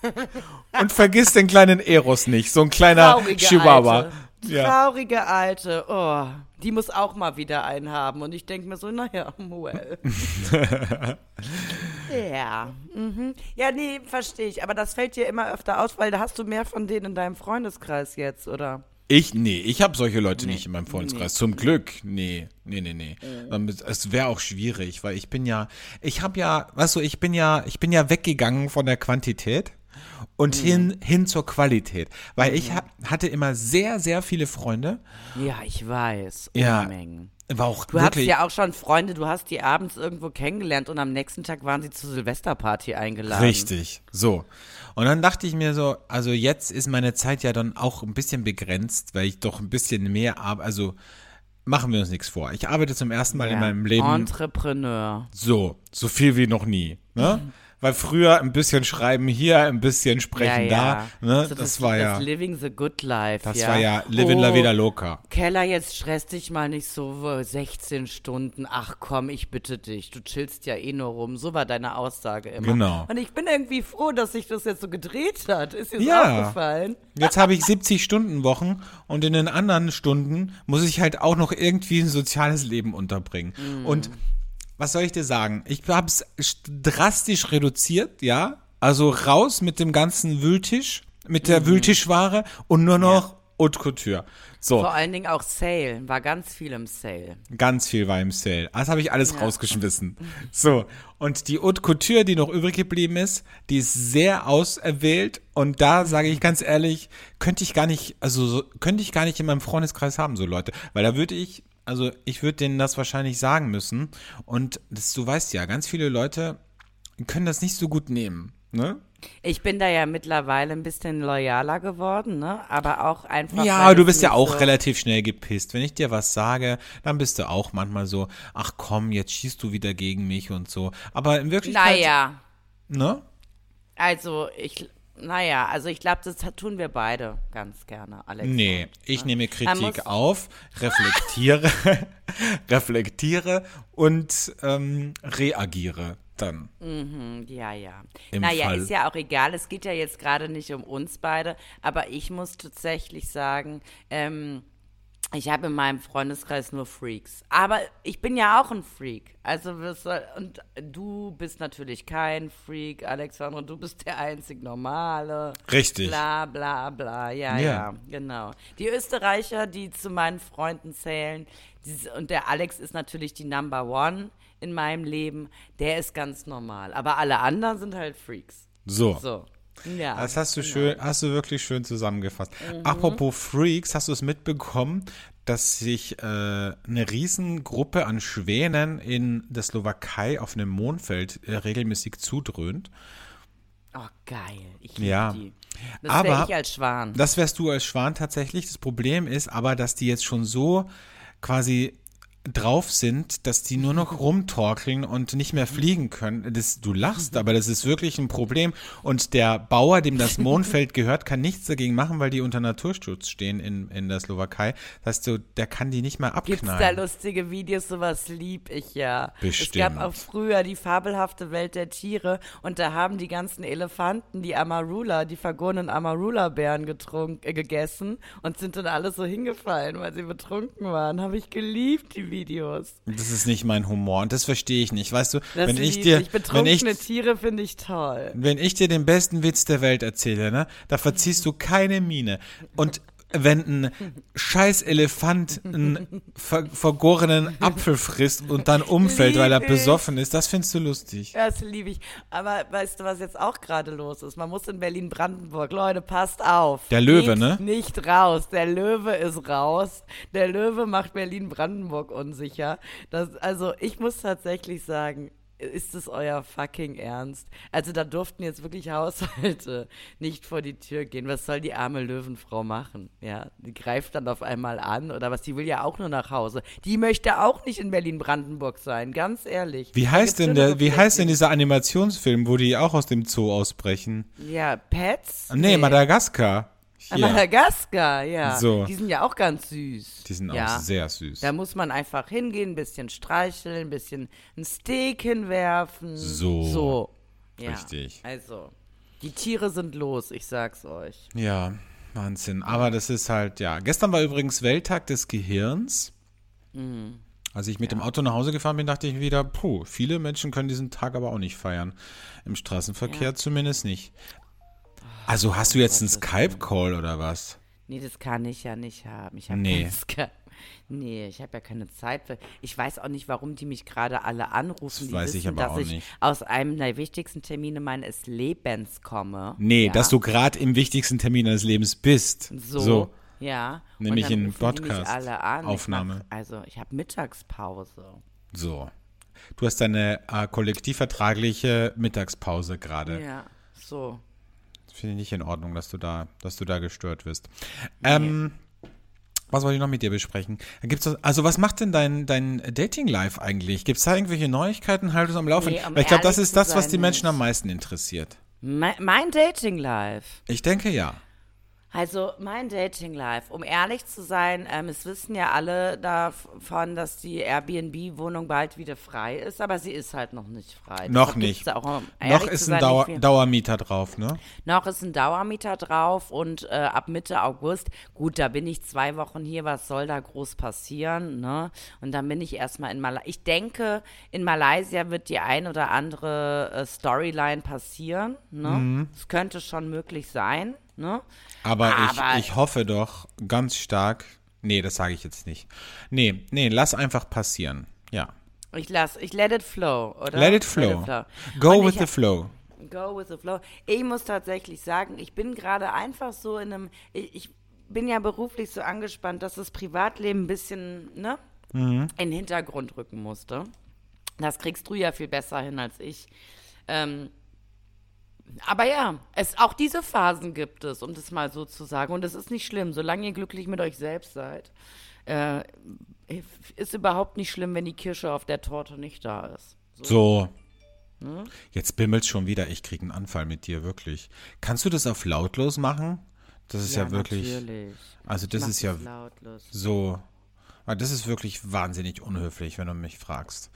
Speaker 1: Und vergiss den kleinen Eros nicht, so ein kleiner
Speaker 2: Traurige
Speaker 1: Chihuahua.
Speaker 2: Alte.
Speaker 1: Ja.
Speaker 2: Traurige Alte. Oh, die muss auch mal wieder einen haben. Und ich denke mir so, naja, well. ja. Mhm. Ja, nee, verstehe ich. Aber das fällt dir immer öfter aus, weil da hast du mehr von denen in deinem Freundeskreis jetzt, oder?
Speaker 1: Ich, nee, ich habe solche Leute nicht in meinem Freundeskreis. Zum Glück. Nee, nee, nee, nee. Damit- Es wäre auch schwierig, weil ich bin ja, ich habe ja, weißt du, ich bin ja, ich bin ja weggegangen von der Quantität und hin, hin zur Qualität. Weil ich hab, hatte immer sehr, sehr viele Freunde.
Speaker 2: Ja, ich weiß.
Speaker 1: Ja,
Speaker 2: Unmengen.
Speaker 1: War auch
Speaker 2: Du hast
Speaker 1: wirklich.
Speaker 2: ja auch schon Freunde, du hast die abends irgendwo kennengelernt und am nächsten Tag waren sie zur Silvesterparty eingeladen.
Speaker 1: Richtig, so. Und dann dachte ich mir so, also jetzt ist meine Zeit ja dann auch ein bisschen begrenzt, weil ich doch ein bisschen mehr arbeite. Also machen wir uns nichts vor. Ich arbeite zum ersten Mal
Speaker 2: Ja.
Speaker 1: in meinem Leben
Speaker 2: Entrepreneur.
Speaker 1: so, so viel wie noch nie. Ne? Weil früher ein bisschen schreiben hier, ein bisschen sprechen da. Ne?
Speaker 2: So
Speaker 1: das, war ja,
Speaker 2: Das Living the Good Life.
Speaker 1: das
Speaker 2: ja.
Speaker 1: war ja Living la
Speaker 2: oh,
Speaker 1: Vida Loca.
Speaker 2: Keller, jetzt stress dich mal nicht so äh, 16 Stunden. Ach komm, ich bitte dich. Du chillst ja eh nur rum. So war deine Aussage immer.
Speaker 1: Genau.
Speaker 2: Und ich bin irgendwie froh, dass sich das jetzt so gedreht hat. Ist dir das
Speaker 1: Ja.
Speaker 2: aufgefallen?
Speaker 1: Jetzt habe ich 70 Stunden Wochen und in den anderen Stunden muss ich halt auch noch irgendwie ein soziales Leben unterbringen. Und was soll ich dir sagen? Ich habe es drastisch reduziert, ja. Also raus mit dem ganzen Wühltisch, mit der Wühltischware und nur noch Haute Couture. So,
Speaker 2: Vor allen Dingen auch Sale. War ganz viel im Sale.
Speaker 1: ganz viel war im Sale. Das habe ich alles rausgeschmissen. So, und die Haute Couture, die noch übrig geblieben ist, die ist sehr auserwählt und da sage ich ganz ehrlich, könnte ich gar nicht, also so, könnte ich gar nicht in meinem Freundeskreis haben, so Leute, weil da würde ich, also ich würde denen das wahrscheinlich sagen müssen und das, du weißt ja, ganz viele Leute können das nicht so gut nehmen, ne?
Speaker 2: Ich bin da ja mittlerweile ein bisschen loyaler geworden, ne? Aber auch einfach.
Speaker 1: Ja, du bist ja auch
Speaker 2: so
Speaker 1: relativ schnell gepisst. Wenn ich dir was sage, dann bist du auch manchmal so, ach komm, jetzt schießt du wieder gegen mich und so. Aber in Wirklichkeit,
Speaker 2: Naja,
Speaker 1: ne?
Speaker 2: also ich. Naja, also ich glaube, das tun wir beide ganz gerne, Alex.
Speaker 1: Nee,
Speaker 2: und-
Speaker 1: ich nehme
Speaker 2: Man
Speaker 1: Kritik auf, reflektiere, reflektiere und ähm, reagiere dann.
Speaker 2: Ja, ja.
Speaker 1: Im
Speaker 2: naja,
Speaker 1: Fall.
Speaker 2: ist ja auch egal. Es geht ja jetzt gerade nicht um uns beide, aber ich muss tatsächlich sagen, ähm, ich habe in meinem Freundeskreis nur Freaks. Aber ich bin ja auch ein Freak. Also, und du bist natürlich kein Freak, Alexandra, du bist der einzig Normale.
Speaker 1: Richtig.
Speaker 2: Bla, bla, bla. Ja,
Speaker 1: Ja.
Speaker 2: ja, genau. Die Österreicher, die zu meinen Freunden zählen, und der Alex ist natürlich die Number One in meinem Leben, der ist ganz normal. Aber alle anderen sind halt Freaks.
Speaker 1: So.
Speaker 2: So. Ja.
Speaker 1: Das hast du
Speaker 2: genau.
Speaker 1: schön, hast du wirklich schön zusammengefasst.
Speaker 2: Mhm.
Speaker 1: Apropos Freaks, hast du es mitbekommen, dass sich äh, eine Riesengruppe an Schwänen in der Slowakei auf einem Mondfeld äh, regelmäßig zudröhnt?
Speaker 2: Oh, geil. Ich liebe
Speaker 1: Ja.
Speaker 2: die. Das
Speaker 1: Aber-
Speaker 2: wäre ich als Schwan.
Speaker 1: Das wärst du als Schwan tatsächlich. Das Problem ist aber, dass die jetzt schon so quasi drauf sind, dass die nur noch rumtorkeln und nicht mehr fliegen können. Das, du lachst, aber das ist wirklich ein Problem. Und der Bauer, dem das Mondfeld gehört, kann nichts dagegen machen, weil die unter Naturschutz stehen in, in der Slowakei. Das heißt, so, der kann die nicht mehr
Speaker 2: Gibt's da
Speaker 1: abknallen.
Speaker 2: lustige Videos? Sowas lieb ich ja. Es
Speaker 1: Bestimmt.
Speaker 2: gab auch früher die fabelhafte Welt der Tiere und da haben die ganzen Elefanten die Amarula, die vergorenen Amarula-Bären getrunken, äh, gegessen und sind dann alle so hingefallen, weil sie betrunken waren. Habe ich geliebt, die Videos.
Speaker 1: Das ist nicht mein Humor und das verstehe ich nicht. Weißt du,
Speaker 2: Das
Speaker 1: wenn ich dir, wenn
Speaker 2: Betrunkene
Speaker 1: ich,
Speaker 2: Tiere finde ich toll.
Speaker 1: Wenn ich dir den besten Witz der Welt erzähle, ne, da verziehst du keine Miene. Und wenn ein scheiß Elefant einen ver vergorenen Apfel frisst und dann umfällt, weil er
Speaker 2: Lieb
Speaker 1: besoffen ist, das findest du lustig.
Speaker 2: Das liebe ich. Aber weißt du, was jetzt auch gerade los ist? Man muss in Berlin-Brandenburg. Leute, passt auf.
Speaker 1: Der Löwe,
Speaker 2: Geht
Speaker 1: ne?
Speaker 2: Nicht raus. Der Löwe ist raus. Der Löwe macht Berlin-Brandenburg unsicher. Das, also, ich muss tatsächlich sagen, ist es euer fucking Ernst? Also, da durften jetzt wirklich Haushalte nicht vor die Tür gehen. Was soll die arme Löwenfrau machen? Ja, die greift dann auf einmal an oder was? Die will ja auch nur nach Hause. Die möchte auch nicht in Berlin-Brandenburg sein, ganz ehrlich.
Speaker 1: Wie heißt denn der, wie heißt denn dieser Animationsfilm, wo die auch aus dem Zoo ausbrechen?
Speaker 2: Ja, Pets?
Speaker 1: Nee, Madagaskar. Hier.
Speaker 2: Madagaskar, ja.
Speaker 1: So.
Speaker 2: Die sind ja auch ganz süß.
Speaker 1: Die sind
Speaker 2: ja.
Speaker 1: auch sehr süß.
Speaker 2: Da muss man einfach hingehen, ein bisschen streicheln, ein bisschen ein Steak hinwerfen.
Speaker 1: So.
Speaker 2: So. Ja.
Speaker 1: Richtig.
Speaker 2: Also, die Tiere sind los, ich sag's euch.
Speaker 1: Ja, Wahnsinn. Aber das ist halt, ja. Gestern war übrigens Welttag des Gehirns.
Speaker 2: Mhm.
Speaker 1: Als ich mit dem Auto nach Hause gefahren bin, dachte ich wieder, puh, viele Menschen können diesen Tag aber auch nicht feiern. Im Straßenverkehr
Speaker 2: Ja.
Speaker 1: zumindest nicht. Also hast du jetzt einen Skype-Call oder was?
Speaker 2: Nee, das kann ich ja nicht haben. Ich hab
Speaker 1: Nee.
Speaker 2: ke- Nee, ich habe ja keine Zeit für. Ich weiß auch nicht, warum die mich gerade alle anrufen.
Speaker 1: Das
Speaker 2: die
Speaker 1: weiß ich
Speaker 2: wissen,
Speaker 1: aber
Speaker 2: dass
Speaker 1: auch
Speaker 2: ich
Speaker 1: nicht.
Speaker 2: aus einem der wichtigsten Termine meines Lebens komme.
Speaker 1: Nee,
Speaker 2: ja.
Speaker 1: dass du gerade im wichtigsten Termin deines Lebens bist.
Speaker 2: so, ja. Und
Speaker 1: Nämlich in
Speaker 2: rufen die mich
Speaker 1: Podcast-
Speaker 2: alle an. Ich
Speaker 1: Aufnahme.
Speaker 2: Mach, also ich habe Mittagspause.
Speaker 1: So. Du hast deine äh, kollektivvertragliche Mittagspause gerade.
Speaker 2: Ja, so.
Speaker 1: Finde ich nicht in Ordnung, dass du da, dass du da gestört wirst. Ähm, was wollte ich noch mit dir besprechen? Gibt's, also was macht denn dein, dein Dating-Life eigentlich? Gibt es da irgendwelche Neuigkeiten? Halt es am Laufen.
Speaker 2: Nee, um
Speaker 1: Weil ich glaube, das ist das, was die Menschen
Speaker 2: nicht.
Speaker 1: am meisten interessiert.
Speaker 2: Mein, mein Dating-Life.
Speaker 1: Ich denke ja.
Speaker 2: Also mein Dating-Life, um ehrlich zu sein, ähm, es wissen ja alle davon, dass die Airbnb-Wohnung bald wieder frei ist, aber sie ist halt noch nicht frei.
Speaker 1: Noch
Speaker 2: Deshalb
Speaker 1: nicht.
Speaker 2: Auch, um
Speaker 1: Noch ist ein Dauer. Dauermieter drauf, ne?
Speaker 2: Noch ist ein Dauermieter drauf und äh, ab Mitte August, gut, da bin ich zwei Wochen hier, was soll da groß passieren, ne? Und dann bin ich erstmal in Malaysia. Ich denke, in Malaysia wird die ein oder andere äh, Storyline passieren, ne?
Speaker 1: Mhm.
Speaker 2: Es könnte schon möglich sein, ne?
Speaker 1: Aber,
Speaker 2: Aber-
Speaker 1: ich, ich hoffe doch ganz stark. Nee, das sage ich jetzt nicht. Nee, nee, lass einfach passieren. Ja.
Speaker 2: Ich lass, ich let it flow, oder?
Speaker 1: Let it flow. Go
Speaker 2: Und
Speaker 1: with
Speaker 2: ich
Speaker 1: the flow.
Speaker 2: Go with the flow. Ich muss tatsächlich sagen, ich bin gerade einfach so in einem, ich, ich bin ja beruflich so angespannt, dass das Privatleben ein bisschen, ne,
Speaker 1: Mhm.
Speaker 2: in den Hintergrund rücken musste. Das kriegst du ja viel besser hin als ich. Ähm, aber ja, es, auch diese Phasen gibt es, um das mal so zu sagen. Und es ist nicht schlimm, solange ihr glücklich mit euch selbst seid. Äh, ist überhaupt nicht schlimm, wenn die Kirsche auf der Torte nicht da ist.
Speaker 1: So.
Speaker 2: Hm?
Speaker 1: Jetzt bimmelt's schon wieder. Ich krieg einen Anfall mit dir, wirklich. Kannst du das auf lautlos machen? Das ist ja, wirklich.
Speaker 2: Natürlich.
Speaker 1: Also, das ist ja
Speaker 2: lautlos.
Speaker 1: so. Ah, Das ist wirklich wahnsinnig unhöflich, wenn du mich fragst.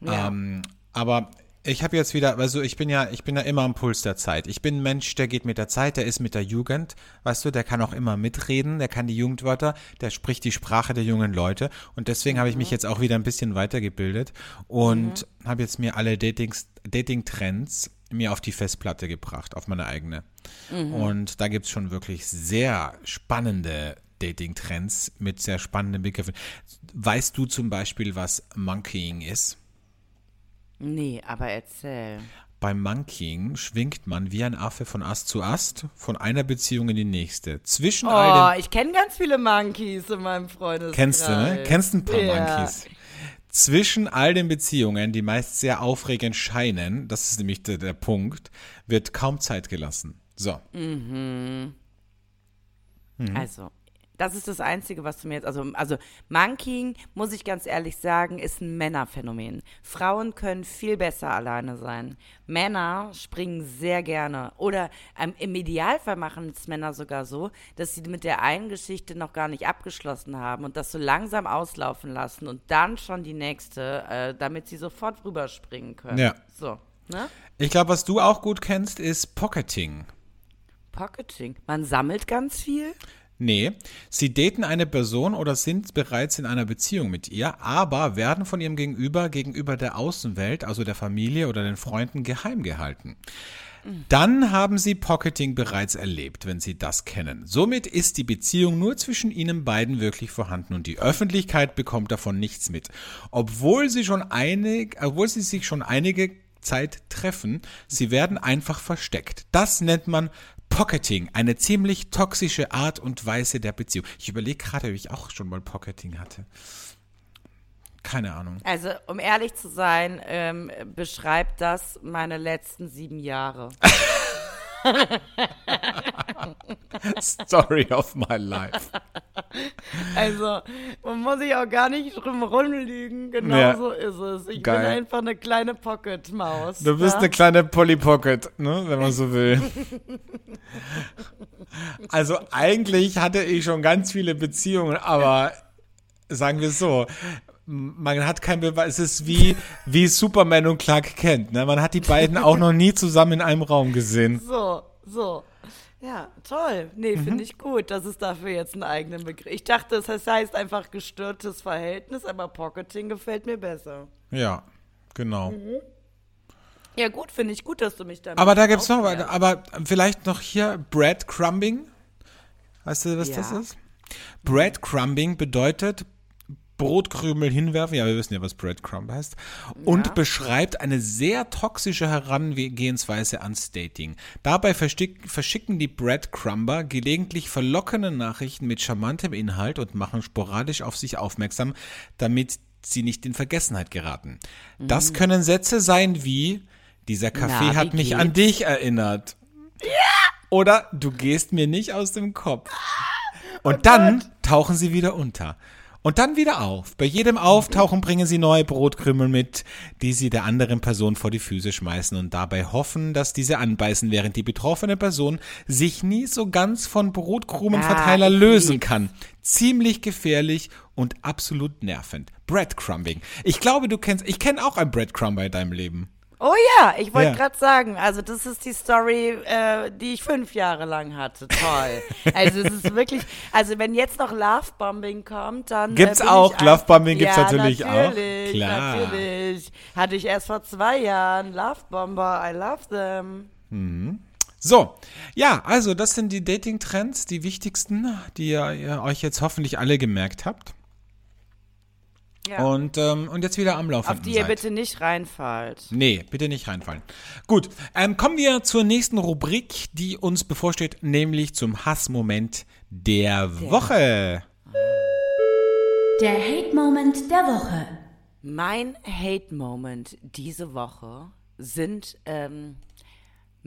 Speaker 2: Ja.
Speaker 1: Ähm, aber ich habe jetzt wieder, also ich bin ja, ich bin ja immer am Puls der Zeit. Ich bin ein Mensch, der geht mit der Zeit, der ist mit der Jugend, weißt du, der kann auch immer mitreden, der kann die Jugendwörter, der spricht die Sprache der jungen Leute und deswegen habe ich mich jetzt auch wieder ein bisschen weitergebildet und habe jetzt mir alle Datings, Dating-Trends mir auf die Festplatte gebracht, auf meine eigene. Und da gibt's schon wirklich sehr spannende Dating-Trends mit sehr spannenden Begriffen. Weißt du zum Beispiel, was Monkeying ist?
Speaker 2: Nee, aber erzähl.
Speaker 1: Beim Monkeying schwingt man wie ein Affe von Ast zu Ast, von einer Beziehung in die nächste. Zwischen all
Speaker 2: Oh,
Speaker 1: den
Speaker 2: ich kenne ganz viele Monkeys in meinem Freundeskreis.
Speaker 1: Kennst du, ne? Kennst ein paar
Speaker 2: ja.
Speaker 1: Monkeys. Zwischen all den Beziehungen, die meist sehr aufregend scheinen, das ist nämlich der, der Punkt, wird kaum Zeit gelassen. So.
Speaker 2: Also, das ist das Einzige, was du mir jetzt, also, also Monkeying, muss ich ganz ehrlich sagen, ist ein Männerphänomen. Frauen können viel besser alleine sein. Männer springen sehr gerne. Oder ähm, im Idealfall machen es Männer sogar so, dass sie mit der einen Geschichte noch gar nicht abgeschlossen haben und das so langsam auslaufen lassen und dann schon die nächste, äh, damit sie sofort rüberspringen können.
Speaker 1: Ja.
Speaker 2: So, ne?
Speaker 1: Ich glaube, was du auch gut kennst, ist Pocketing.
Speaker 2: Pocketing. Man sammelt ganz viel.
Speaker 1: Nee, sie daten eine Person oder sind bereits in einer Beziehung mit ihr, aber werden von ihrem Gegenüber gegenüber der Außenwelt, also der Familie oder den Freunden, geheim gehalten. Dann haben sie Pocketing bereits erlebt, wenn sie das kennen. Somit ist die Beziehung nur zwischen ihnen beiden wirklich vorhanden und die Öffentlichkeit bekommt davon nichts mit. Obwohl sie schon einig, obwohl sie sich schon einige Zeit treffen, sie werden einfach versteckt. Das nennt man Pocketing, eine ziemlich toxische Art und Weise der Beziehung. Ich überlege gerade, ob ich auch schon mal Pocketing hatte. Keine Ahnung.
Speaker 2: Also, um ehrlich zu sein, ähm, beschreibt das meine letzten sieben Jahre.
Speaker 1: Story of my life.
Speaker 2: Also, man muss sich auch gar nicht drum rumlügen. Genau
Speaker 1: Ja.
Speaker 2: so ist es. Ich
Speaker 1: Geil.
Speaker 2: bin einfach eine kleine Pocket-Maus.
Speaker 1: Du bist
Speaker 2: ja?
Speaker 1: eine kleine Polly Pocket, ne, wenn man so will. Also eigentlich hatte ich schon ganz viele Beziehungen, aber sagen wir es so, man hat kein Beweis. Es ist wie, wie Superman und Clark Kent. Ne? Man hat die beiden auch noch nie zusammen in einem Raum gesehen.
Speaker 2: So, so. Ja, toll. Nee,
Speaker 1: Mhm.
Speaker 2: finde ich gut, dass es dafür jetzt einen eigenen Begriff. Ich dachte, das heißt einfach gestörtes Verhältnis, aber Pocketing gefällt mir besser.
Speaker 1: Ja, genau.
Speaker 2: Ja, gut, finde ich gut, dass du mich damit
Speaker 1: Aber da gibt's noch,
Speaker 2: aufklärst.
Speaker 1: aber vielleicht noch hier Breadcrumbing. Weißt du, was
Speaker 2: Ja.
Speaker 1: das ist? Breadcrumbing bedeutet Brotkrümel hinwerfen, ja, wir wissen ja, was Breadcrumb heißt, und
Speaker 2: Ja.
Speaker 1: beschreibt eine sehr toxische Herangehensweise ans Dating. Dabei verschicken die Breadcrumber gelegentlich verlockende Nachrichten mit charmantem Inhalt und machen sporadisch auf sich aufmerksam, damit sie nicht in Vergessenheit geraten. Das können Sätze sein wie, dieser Kaffee
Speaker 2: Mhm. Na,
Speaker 1: hat mich an
Speaker 2: geht's?
Speaker 1: dich erinnert. Oder du gehst mir nicht aus dem Kopf. Und dann tauchen sie wieder unter. Und dann wieder auf. Bei jedem Auftauchen bringen sie neue Brotkrümel mit, die sie der anderen Person vor die Füße schmeißen und dabei hoffen, dass diese anbeißen, während die betroffene Person sich nie so ganz von Brotkrumenverteiler
Speaker 2: Ah,
Speaker 1: lösen kann. Ziemlich gefährlich und absolut nervend. Breadcrumbing. Ich glaube, du kennst, ich kenne auch ein Breadcrumber in deinem Leben.
Speaker 2: Oh ja, ich wollte
Speaker 1: Ja.
Speaker 2: gerade sagen, also das ist die Story, äh, die ich fünf Jahre lang hatte. Toll. also es ist wirklich, also wenn jetzt noch Lovebombing kommt, dann
Speaker 1: Gibt's
Speaker 2: äh,
Speaker 1: auch. Lovebombing gibt's
Speaker 2: ja,
Speaker 1: natürlich auch.
Speaker 2: natürlich,
Speaker 1: Klar.
Speaker 2: Natürlich. Hatte ich erst vor zwei Jahren. Lovebomber, I love them.
Speaker 1: So, ja, also das sind die Dating-Trends, die wichtigsten, die ihr, ihr euch jetzt hoffentlich alle gemerkt habt.
Speaker 2: Ja.
Speaker 1: Und, ähm, und jetzt wieder am Laufen.
Speaker 2: Auf die ihr bitte nicht reinfallt.
Speaker 1: Nee, bitte nicht reinfallen. Gut, ähm, kommen wir zur nächsten Rubrik, die uns bevorsteht, nämlich zum Hassmoment der Woche.
Speaker 3: Der Hate-Moment der Woche.
Speaker 2: Mein Hate-Moment diese Woche sind ähm,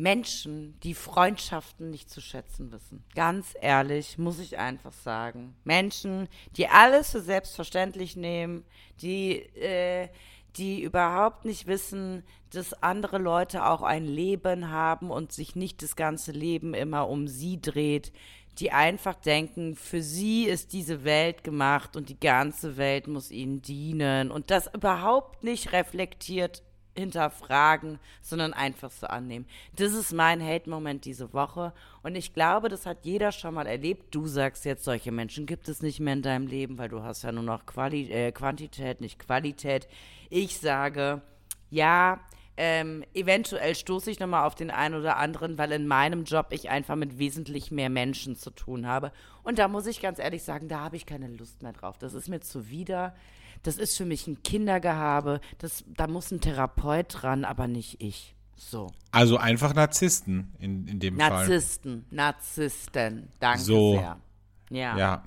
Speaker 2: Menschen, die Freundschaften nicht zu schätzen wissen. Ganz ehrlich, muss ich einfach sagen. Menschen, die alles für selbstverständlich nehmen, die, äh, die überhaupt nicht wissen, dass andere Leute auch ein Leben haben und sich nicht das ganze Leben immer um sie dreht, die einfach denken, für sie ist diese Welt gemacht und die ganze Welt muss ihnen dienen und das überhaupt nicht reflektiert hinterfragen, sondern einfach so annehmen. Das ist mein Hate-Moment diese Woche und ich glaube, das hat jeder schon mal erlebt. Du sagst jetzt, solche Menschen gibt es nicht mehr in deinem Leben, weil du hast ja nur noch Quali äh, Quantität, nicht Qualität. Ich sage, ja, ähm, eventuell stoße ich nochmal auf den einen oder anderen, weil in meinem Job ich einfach mit wesentlich mehr Menschen zu tun habe. Und da muss ich ganz ehrlich sagen, da habe ich keine Lust mehr drauf. Das ist mir zuwider. Das ist für mich ein Kindergehabe. Das, da muss ein Therapeut dran, aber nicht ich. So.
Speaker 1: Also einfach Narzissten in, in dem Fall.
Speaker 2: Narzissten, Narzissten. Danke
Speaker 1: So.
Speaker 2: sehr. Ja.
Speaker 1: Ja.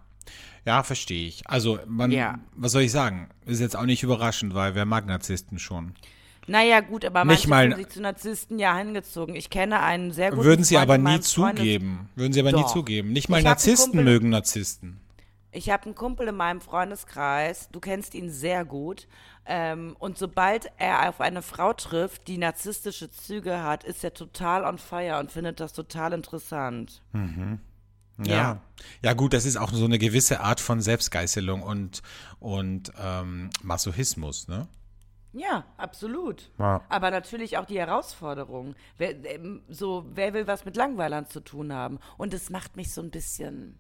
Speaker 1: Ja, verstehe ich. Also, man,
Speaker 2: Ja.
Speaker 1: was soll ich sagen? Ist jetzt auch nicht überraschend, weil wer mag Narzissten schon?
Speaker 2: Naja, gut, aber
Speaker 1: Nicht
Speaker 2: manche
Speaker 1: mal-
Speaker 2: sich zu Narzissten ja hingezogen. Ich kenne einen sehr guten
Speaker 1: Würden sie
Speaker 2: Freund
Speaker 1: aber nie
Speaker 2: Freundes-
Speaker 1: zugeben. Würden sie aber nie
Speaker 2: Doch.
Speaker 1: zugeben. Nicht mal Narzissten mögen Narzissten.
Speaker 2: Ich habe einen Kumpel in meinem Freundeskreis, du kennst ihn sehr gut. Ähm, und sobald er auf eine Frau trifft, die narzisstische Züge hat, ist er total on fire und findet das total interessant.
Speaker 1: Ja.
Speaker 2: Ja.
Speaker 1: ja. gut, das ist auch so eine gewisse Art von Selbstgeißelung und, und ähm, Masochismus, ne?
Speaker 2: Ja, absolut.
Speaker 1: Ja.
Speaker 2: Aber natürlich auch die Herausforderung. Wer, ähm, so, wer will was mit Langweilern zu tun haben? Und es macht mich so ein bisschen.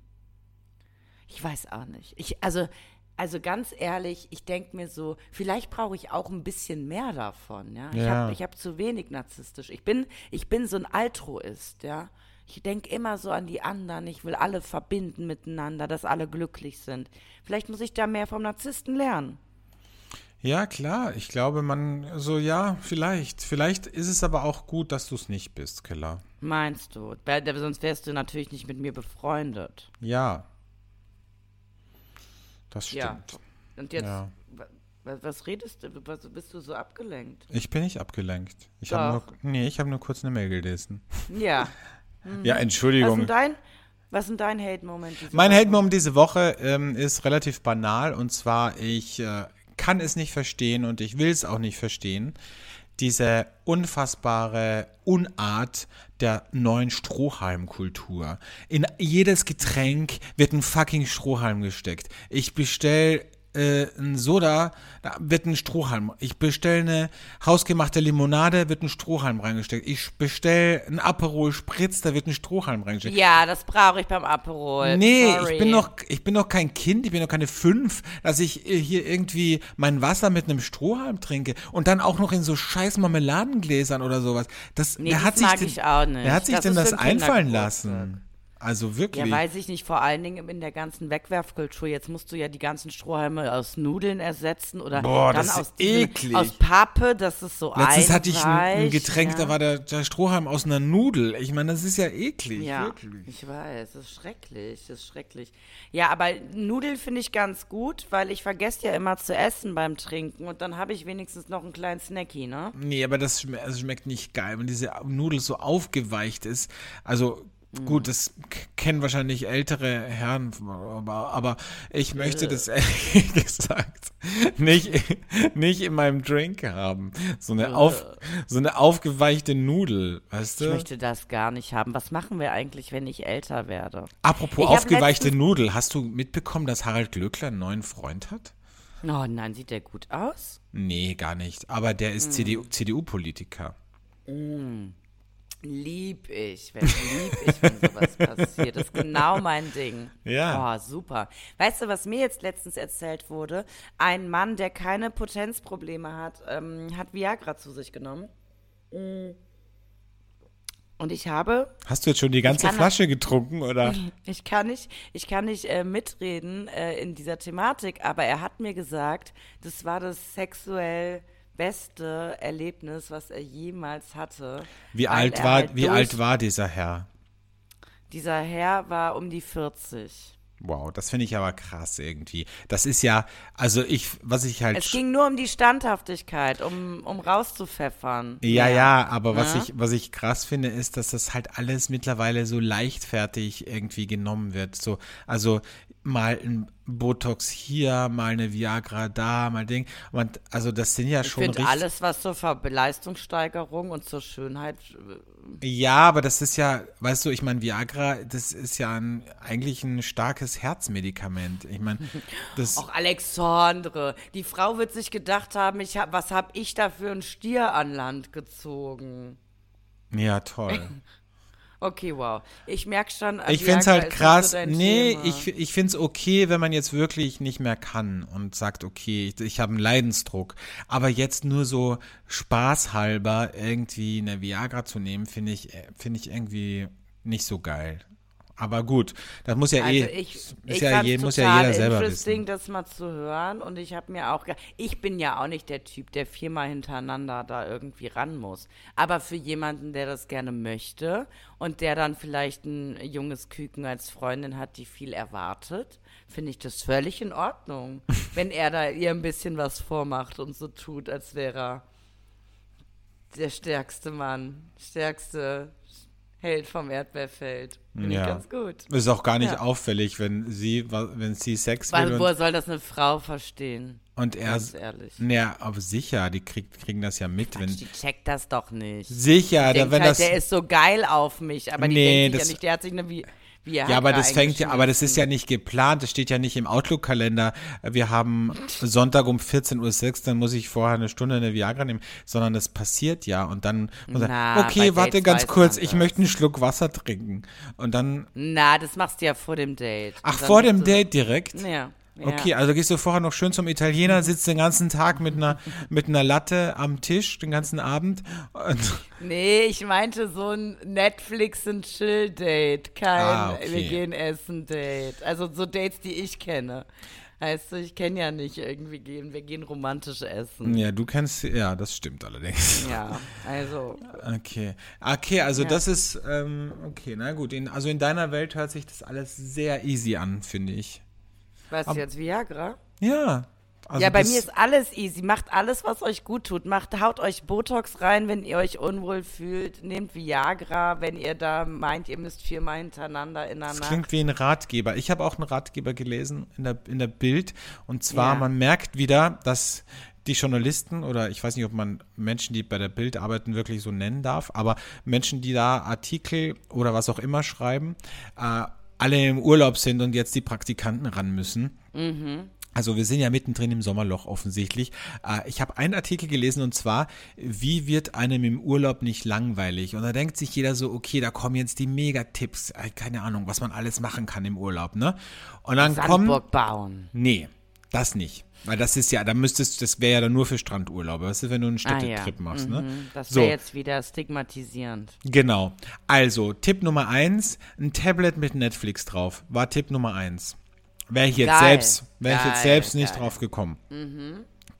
Speaker 2: Ich weiß auch nicht. Ich, also, also ganz ehrlich, ich denke mir so, vielleicht brauche ich auch ein bisschen mehr davon. Ja? Ich
Speaker 1: Ja.
Speaker 2: habe ich hab zu wenig narzisstisch. Ich bin, ich bin so ein Altruist, ja. Ich denke immer so an die anderen. Ich will alle verbinden miteinander, dass alle glücklich sind. Vielleicht muss ich da mehr vom Narzissten lernen.
Speaker 1: Ja, klar. Ich glaube, man, so ja, vielleicht. Vielleicht ist es aber auch gut, dass du es nicht bist, Killer.
Speaker 2: Meinst du? Weil, sonst wärst du natürlich nicht mit mir befreundet.
Speaker 1: Ja. Das
Speaker 2: Ja.
Speaker 1: stimmt.
Speaker 2: Und jetzt,
Speaker 1: Ja.
Speaker 2: was, was redest du? Was, bist du so abgelenkt?
Speaker 1: Ich bin nicht abgelenkt. Ich habe nur, nee, ich habe nur kurz eine Mail gelesen.
Speaker 2: Ja.
Speaker 1: Ja,
Speaker 2: Was
Speaker 1: Entschuldigung.
Speaker 2: ist dein, was ist dein Hate-Moment?
Speaker 1: Mein? Hate-Moment diese Woche ähm, ist relativ banal und zwar, ich äh, kann es nicht verstehen und ich will es auch nicht verstehen. Diese unfassbare Unart der neuen Strohhalmkultur. In jedes Getränk wird ein fucking Strohhalm gesteckt. Ich bestell äh, ein Soda, da wird ein Strohhalm. Ich bestelle eine hausgemachte Limonade, wird ein Strohhalm reingesteckt. Ich bestell ein Aperol Spritz, da wird ein Strohhalm reingesteckt.
Speaker 2: Ja, das brauche ich beim Aperol.
Speaker 1: Nee,
Speaker 2: Sorry.
Speaker 1: ich bin noch, ich bin noch kein Kind, ich bin noch keine fünf, dass ich äh, hier irgendwie mein Wasser mit einem Strohhalm trinke und dann auch noch in so scheiß Marmeladengläsern oder sowas. Das,
Speaker 2: Nee,
Speaker 1: wer
Speaker 2: das
Speaker 1: hat sich
Speaker 2: mag
Speaker 1: denn,
Speaker 2: ich auch nicht.
Speaker 1: Wer hat sich
Speaker 2: Das
Speaker 1: denn das einfallen lassen? Also wirklich.
Speaker 2: Ja, weiß ich nicht, vor allen Dingen in der ganzen Wegwerfkultur. Jetzt musst du ja die ganzen Strohhalme aus Nudeln ersetzen oder
Speaker 1: Boah,
Speaker 2: dann
Speaker 1: das ist
Speaker 2: aus, diesen-
Speaker 1: eklig.
Speaker 2: aus Pappe, das ist so
Speaker 1: Letztens hatte ich ein, ein Getränk,
Speaker 2: ja.
Speaker 1: da war der, der Strohhalm aus einer Nudel. Ich meine, das ist ja eklig,
Speaker 2: Ja,
Speaker 1: wirklich.
Speaker 2: ich weiß, das ist schrecklich, das ist schrecklich. Ja, aber Nudeln finde ich ganz gut, weil ich vergesse ja immer zu essen beim Trinken und dann habe ich wenigstens noch einen kleinen Snacky, ne?
Speaker 1: Nee, aber das schme also schmeckt nicht geil, wenn diese Nudel so aufgeweicht ist. Also gut, das kennen wahrscheinlich ältere Herren, aber, aber ich möchte das ehrlich gesagt nicht, nicht in meinem Drink haben. So eine, auf, so eine aufgeweichte Nudel, weißt
Speaker 2: Ich
Speaker 1: du?
Speaker 2: möchte das gar nicht haben. Was machen wir eigentlich, wenn ich älter werde?
Speaker 1: Apropos
Speaker 2: Ich
Speaker 1: aufgeweichte Nudel, hast du mitbekommen, dass Harald Glöckler einen neuen Freund hat?
Speaker 2: Oh nein, sieht der gut aus?
Speaker 1: Nee, gar nicht. Aber der
Speaker 2: Hm.
Speaker 1: ist CDU CDU-Politiker.
Speaker 2: Lieb ich, wenn lieb ich, wenn sowas passiert. Das ist genau mein Ding.
Speaker 1: Ja.
Speaker 2: Oh, super. Weißt du, was mir jetzt letztens erzählt wurde? Ein Mann, der keine Potenzprobleme hat, ähm, hat Viagra zu sich genommen. Mm. Und ich habe
Speaker 1: Hast du jetzt schon die ganze Flasche getrunken, oder?
Speaker 2: Ich kann nicht, ich kann nicht äh, mitreden äh, in dieser Thematik, aber er hat mir gesagt, das war das sexuell beste Erlebnis, was er jemals hatte.
Speaker 1: Wie alt war,
Speaker 2: halt
Speaker 1: wie alt war dieser Herr?
Speaker 2: Dieser Herr war um die 40.
Speaker 1: Wow, das finde ich aber krass irgendwie. Das ist ja, also ich, was ich halt.
Speaker 2: Es ging nur um die Standhaftigkeit, um, um rauszupfeffern.
Speaker 1: ja, ja, aber was
Speaker 2: Ne?
Speaker 1: ich, was ich krass finde, ist, dass das halt alles mittlerweile so leichtfertig irgendwie genommen wird. So, also mal ein Botox hier, mal eine Viagra da, mal Ding. Und also das sind ja
Speaker 2: Ich
Speaker 1: schon
Speaker 2: finde
Speaker 1: richtig.
Speaker 2: alles, was zur Leistungssteigerung und zur Schönheit äh,
Speaker 1: Ja, aber das ist ja, weißt du, ich meine, Viagra, das ist ja ein, eigentlich ein starkes Herzmedikament. Ich meine, das.
Speaker 2: Auch Alexandre, die Frau wird sich gedacht haben, ich hab, was hab ich da für einen Stier an Land gezogen?
Speaker 1: Ja, toll.
Speaker 2: Okay, wow. Ich merke schon,
Speaker 1: Ich finde es halt krass.
Speaker 2: so
Speaker 1: nee,
Speaker 2: Thema.
Speaker 1: ich, ich finde es okay, wenn man jetzt wirklich nicht mehr kann und sagt, okay, ich, ich habe einen Leidensdruck. Aber jetzt nur so spaßhalber irgendwie eine Viagra zu nehmen, finde ich, äh, finde ich irgendwie nicht so geil. Aber gut, das muss ja
Speaker 2: Also
Speaker 1: eh,
Speaker 2: ich,
Speaker 1: ist
Speaker 2: ich
Speaker 1: ja, je, muss ja jeder selber
Speaker 2: interesting,
Speaker 1: wissen.
Speaker 2: das mal zu hören. Und ich habe mir auch, ich bin ja auch nicht der Typ, der viermal hintereinander da irgendwie ran muss. Aber für jemanden, der das gerne möchte und der dann vielleicht ein junges Küken als Freundin hat, die viel erwartet, finde ich das völlig in Ordnung. wenn er da ihr ein bisschen was vormacht und so tut, als wäre er der stärkste Mann, stärkste Held vom Erdbeerfeld. Finde
Speaker 1: Ja.
Speaker 2: ich ganz gut.
Speaker 1: Ist auch gar nicht
Speaker 2: Ja.
Speaker 1: auffällig, wenn sie, wenn sie Sex
Speaker 2: Weil,
Speaker 1: will
Speaker 2: woher soll das eine Frau verstehen?
Speaker 1: und er,
Speaker 2: Ganz ehrlich.
Speaker 1: ja, aber sicher, die kriegt, kriegen das ja mit, wenn,
Speaker 2: Die checkt das doch nicht.
Speaker 1: sicher,
Speaker 2: Die
Speaker 1: da, wenn
Speaker 2: halt,
Speaker 1: das,
Speaker 2: der ist so geil auf mich, aber die
Speaker 1: Nee,
Speaker 2: denkt sich
Speaker 1: das-
Speaker 2: ja nicht, der hat sich eine wie, wie
Speaker 1: Ja, aber das fängt ja, aber das ist ja nicht geplant, das steht ja nicht im Outlook-Kalender. Wir haben Sonntag um 14.06 Uhr, dann muss ich vorher eine Stunde eine Viagra nehmen, sondern das passiert ja und dann muss er,
Speaker 2: Na, bei
Speaker 1: okay, warte
Speaker 2: Dates
Speaker 1: ganz kurz,
Speaker 2: man
Speaker 1: ich
Speaker 2: das.
Speaker 1: möchte einen Schluck Wasser trinken und dann,
Speaker 2: Na, das machst du ja vor dem Date.
Speaker 1: ach, vor dem Date direkt?
Speaker 2: Ja. Ja.
Speaker 1: Okay, also gehst du vorher noch schön zum Italiener, sitzt den ganzen Tag mit einer, mit einer Latte am Tisch, den ganzen Abend
Speaker 2: Nee, ich meinte so ein Netflix und Chill-Date. Kein
Speaker 1: Ah, okay.
Speaker 2: wir gehen essen Date. Also so Dates, die ich kenne. Heißt du, ich kenne ja nicht irgendwie gehen, wir gehen romantisch essen.
Speaker 1: ja, du kennst, ja, das stimmt allerdings.
Speaker 2: Ja, also.
Speaker 1: Okay. Okay, also
Speaker 2: Ja.
Speaker 1: das ist, ähm, okay, na gut. In, also in deiner Welt hört sich das alles sehr easy an, finde ich.
Speaker 2: Was jetzt, Viagra?
Speaker 1: Ja. Also
Speaker 2: ja, bei mir ist alles easy. Macht alles, was euch gut tut. Macht, haut euch Botox rein, wenn ihr euch unwohl fühlt. Nehmt Viagra, wenn ihr da meint, ihr müsst viermal hintereinander in der
Speaker 1: Das
Speaker 2: Nacht.
Speaker 1: klingt wie ein Ratgeber. Ich habe auch einen Ratgeber gelesen in der, in der Bild. Und zwar,
Speaker 2: Ja.
Speaker 1: man merkt wieder, dass die Journalisten oder ich weiß nicht, ob man Menschen, die bei der Bild arbeiten, wirklich so nennen darf, aber Menschen, die da Artikel oder was auch immer schreiben, äh, alle im Urlaub sind und jetzt die Praktikanten ran müssen. Also wir sind ja mittendrin im Sommerloch offensichtlich. Äh, ich habe einen Artikel gelesen und zwar, wie wird einem im Urlaub nicht langweilig? Und da denkt sich jeder so, okay, da kommen jetzt die Megatipps, äh, keine Ahnung, was man alles machen kann im Urlaub, ne? Und dann kommen,
Speaker 2: Sandburg bauen.
Speaker 1: nee, Das nicht. Weil das ist ja, da müsstest, das wäre ja dann nur für Strandurlaube, weißt du, wenn du einen Städtetrip machst, ne?
Speaker 2: Mhm, Das
Speaker 1: So.
Speaker 2: wäre jetzt wieder stigmatisierend.
Speaker 1: Genau. Also, Tipp Nummer eins, ein Tablet mit Netflix drauf. War Tipp Nummer eins. Wäre ich jetzt
Speaker 2: Geil.
Speaker 1: selbst, wäre ich jetzt
Speaker 2: Geil,
Speaker 1: selbst nicht
Speaker 2: geil.
Speaker 1: drauf gekommen.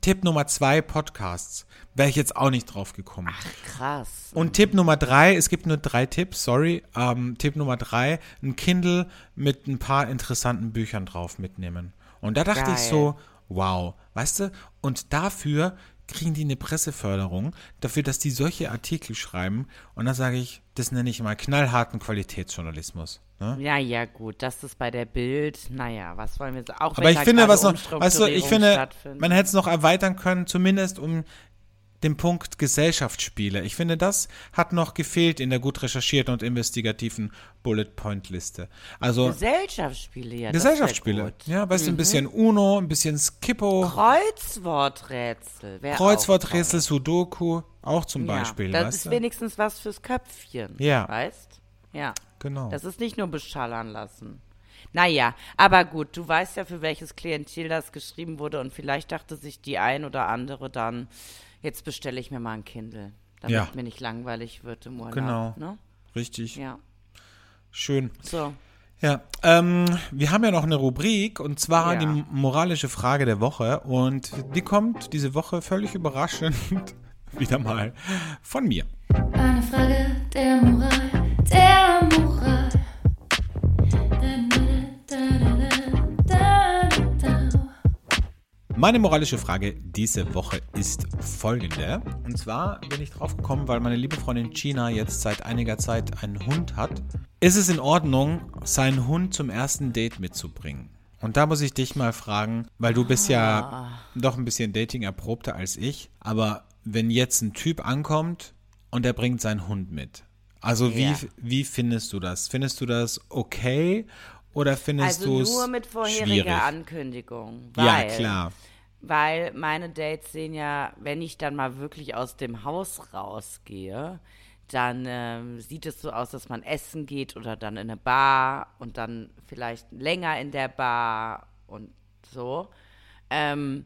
Speaker 1: Tipp Nummer zwei, Podcasts. Wäre ich jetzt auch nicht drauf gekommen.
Speaker 2: Krass.
Speaker 1: Und Tipp Nummer drei, es gibt nur drei Tipps, sorry. Ähm, Tipp Nummer drei, ein Kindle mit ein paar interessanten Büchern drauf mitnehmen. Und da dachte ich
Speaker 2: Geil.
Speaker 1: so, wow, weißt du, und dafür kriegen die eine Presseförderung, dafür, dass die solche Artikel schreiben. Und da sage ich, das nenne ich mal knallharten Qualitätsjournalismus. Ne?
Speaker 2: Ja, ja, gut, das ist bei der Bild, naja, was wollen wir sagen? Auch
Speaker 1: Aber ich finde, was noch, weißt du, ich finde, man hätte es noch erweitern können, zumindest um den Punkt Gesellschaftsspiele. Ich finde, das hat noch gefehlt in der gut recherchierten und investigativen Bullet-Point-Liste. Also
Speaker 2: Gesellschaftsspiele, ja.
Speaker 1: Gesellschaftsspiele. Ja, weißt du, ein bisschen Uno, ein bisschen Skippo,
Speaker 2: Kreuzworträtsel.
Speaker 1: Kreuzworträtsel, Sudoku, auch zum
Speaker 2: toll.
Speaker 1: Beispiel.
Speaker 2: Ja, das
Speaker 1: weißt
Speaker 2: ist
Speaker 1: du?
Speaker 2: wenigstens was fürs Köpfchen.
Speaker 1: Ja.
Speaker 2: Weißt? Ja.
Speaker 1: Genau.
Speaker 2: Das ist nicht nur beschallern lassen. Naja, aber gut, du weißt ja, für welches Klientel das geschrieben wurde und vielleicht dachte sich die ein oder andere dann, jetzt bestelle ich mir mal ein Kindle, damit
Speaker 1: Ja.
Speaker 2: mir nicht langweilig wird im Urlaub.
Speaker 1: Genau.
Speaker 2: Ne?
Speaker 1: Richtig.
Speaker 2: Ja,
Speaker 1: Schön.
Speaker 2: so.
Speaker 1: Ja, ähm, wir haben ja noch eine Rubrik und zwar
Speaker 2: Ja.
Speaker 1: die moralische Frage der Woche und die kommt diese Woche völlig überraschend wieder mal von mir.
Speaker 3: Eine Frage der Moral, der Moral.
Speaker 1: Meine moralische Frage diese Woche ist folgende. Und zwar bin ich drauf gekommen, weil meine liebe Freundin Gina jetzt seit einiger Zeit einen Hund hat. Ist es in Ordnung, seinen Hund zum ersten Date mitzubringen? Und da muss ich dich mal fragen, weil du bist ja doch ein bisschen Dating erprobter als ich. Aber wenn jetzt ein Typ ankommt und er bringt seinen Hund mit, also wie,
Speaker 2: Ja.
Speaker 1: wie findest du das? Findest du das okay oder findest
Speaker 2: Also
Speaker 1: du es
Speaker 2: nur mit vorheriger
Speaker 1: schwierig?
Speaker 2: Ankündigung.
Speaker 1: Ja,
Speaker 2: Weil,
Speaker 1: klar.
Speaker 2: Weil meine Dates sehen ja, wenn ich dann mal wirklich aus dem Haus rausgehe, dann ähm, sieht es so aus, dass man essen geht oder dann in eine Bar und dann vielleicht länger in der Bar und so. Ähm,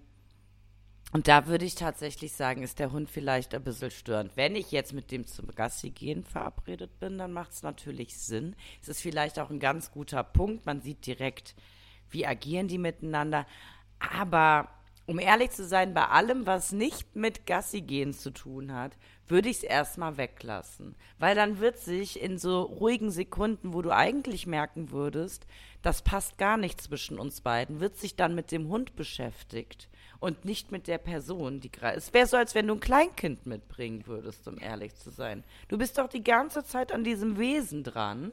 Speaker 2: und da würde ich tatsächlich sagen, ist der Hund vielleicht ein bisschen störend. Wenn ich jetzt mit dem zum Gassi gehen verabredet bin, dann macht es natürlich Sinn. Es ist vielleicht auch ein ganz guter Punkt. Man sieht direkt, wie agieren die miteinander. Aber um ehrlich zu sein, bei allem, was nicht mit Gassi gehen zu tun hat, würde ich es erstmal weglassen. Weil dann wird sich in so ruhigen Sekunden, wo du eigentlich merken würdest, das passt gar nicht zwischen uns beiden, wird sich dann mit dem Hund beschäftigt und nicht mit der Person, die gerade. Es wäre so, als wenn du ein Kleinkind mitbringen würdest, um ehrlich zu sein. Du bist doch die ganze Zeit an diesem Wesen dran.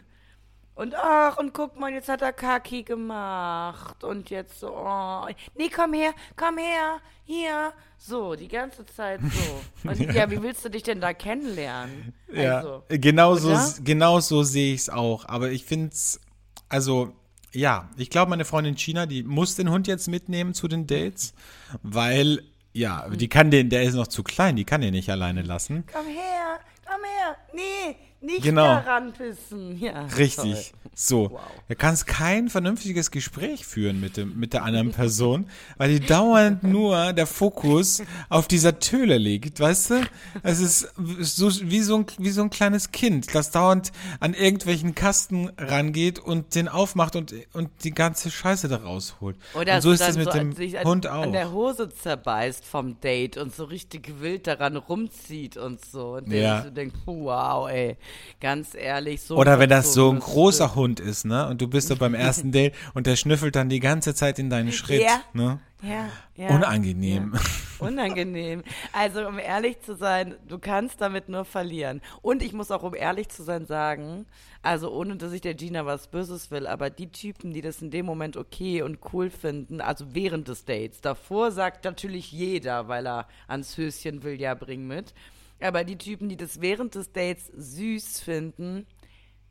Speaker 2: Und ach, und guck mal, jetzt hat er Kaki gemacht. Und jetzt so, oh. Nee, komm her, komm her, hier. So, die ganze Zeit so. Und ja, wie willst du dich denn da kennenlernen?
Speaker 1: Ja,
Speaker 2: Also,
Speaker 1: genau so, genau so sehe ich es auch. Aber ich finde es, also, ja, ich glaube, meine Freundin China, die muss den Hund jetzt mitnehmen zu den Dates, weil, ja, die kann den, der ist noch zu klein, die kann den nicht alleine lassen.
Speaker 2: komm her, komm her. Nee, nicht
Speaker 1: Genau.
Speaker 2: daran pissen. Ja,
Speaker 1: Richtig.
Speaker 2: toll.
Speaker 1: So.
Speaker 2: Wow.
Speaker 1: Du kannst kein vernünftiges Gespräch führen mit, dem, mit der anderen Person, weil die dauernd nur der Fokus auf dieser Töle liegt, weißt du? Es ist so, wie, so ein, wie so ein kleines Kind, das dauernd an irgendwelchen Kasten rangeht und den aufmacht und, und die ganze Scheiße da rausholt.
Speaker 2: Oder
Speaker 1: und so ist es mit
Speaker 2: so
Speaker 1: dem
Speaker 2: sich an,
Speaker 1: Hund auch.
Speaker 2: an der Hose zerbeißt vom Date und so richtig wild daran rumzieht und so. Und der
Speaker 1: Ja.
Speaker 2: so denkt, wow, ey, ganz ehrlich, so.
Speaker 1: Oder wenn das so ein großer Hund ist, ne? Und du bist da beim ersten Date und der schnüffelt dann die ganze Zeit in deinen Schritt,
Speaker 2: Ja.
Speaker 1: ne?
Speaker 2: Ja, ja.
Speaker 1: Unangenehm.
Speaker 2: Unangenehm. Also, um ehrlich zu sein, du kannst damit nur verlieren. Und ich muss auch, um ehrlich zu sein, sagen, also ohne, dass ich der Gina was Böses will, aber die Typen, die das in dem Moment okay und cool finden, also während des Dates, davor sagt natürlich jeder, weil er ans Höschen will, ja, bring mit. Aber die Typen, die das während des Dates süß finden,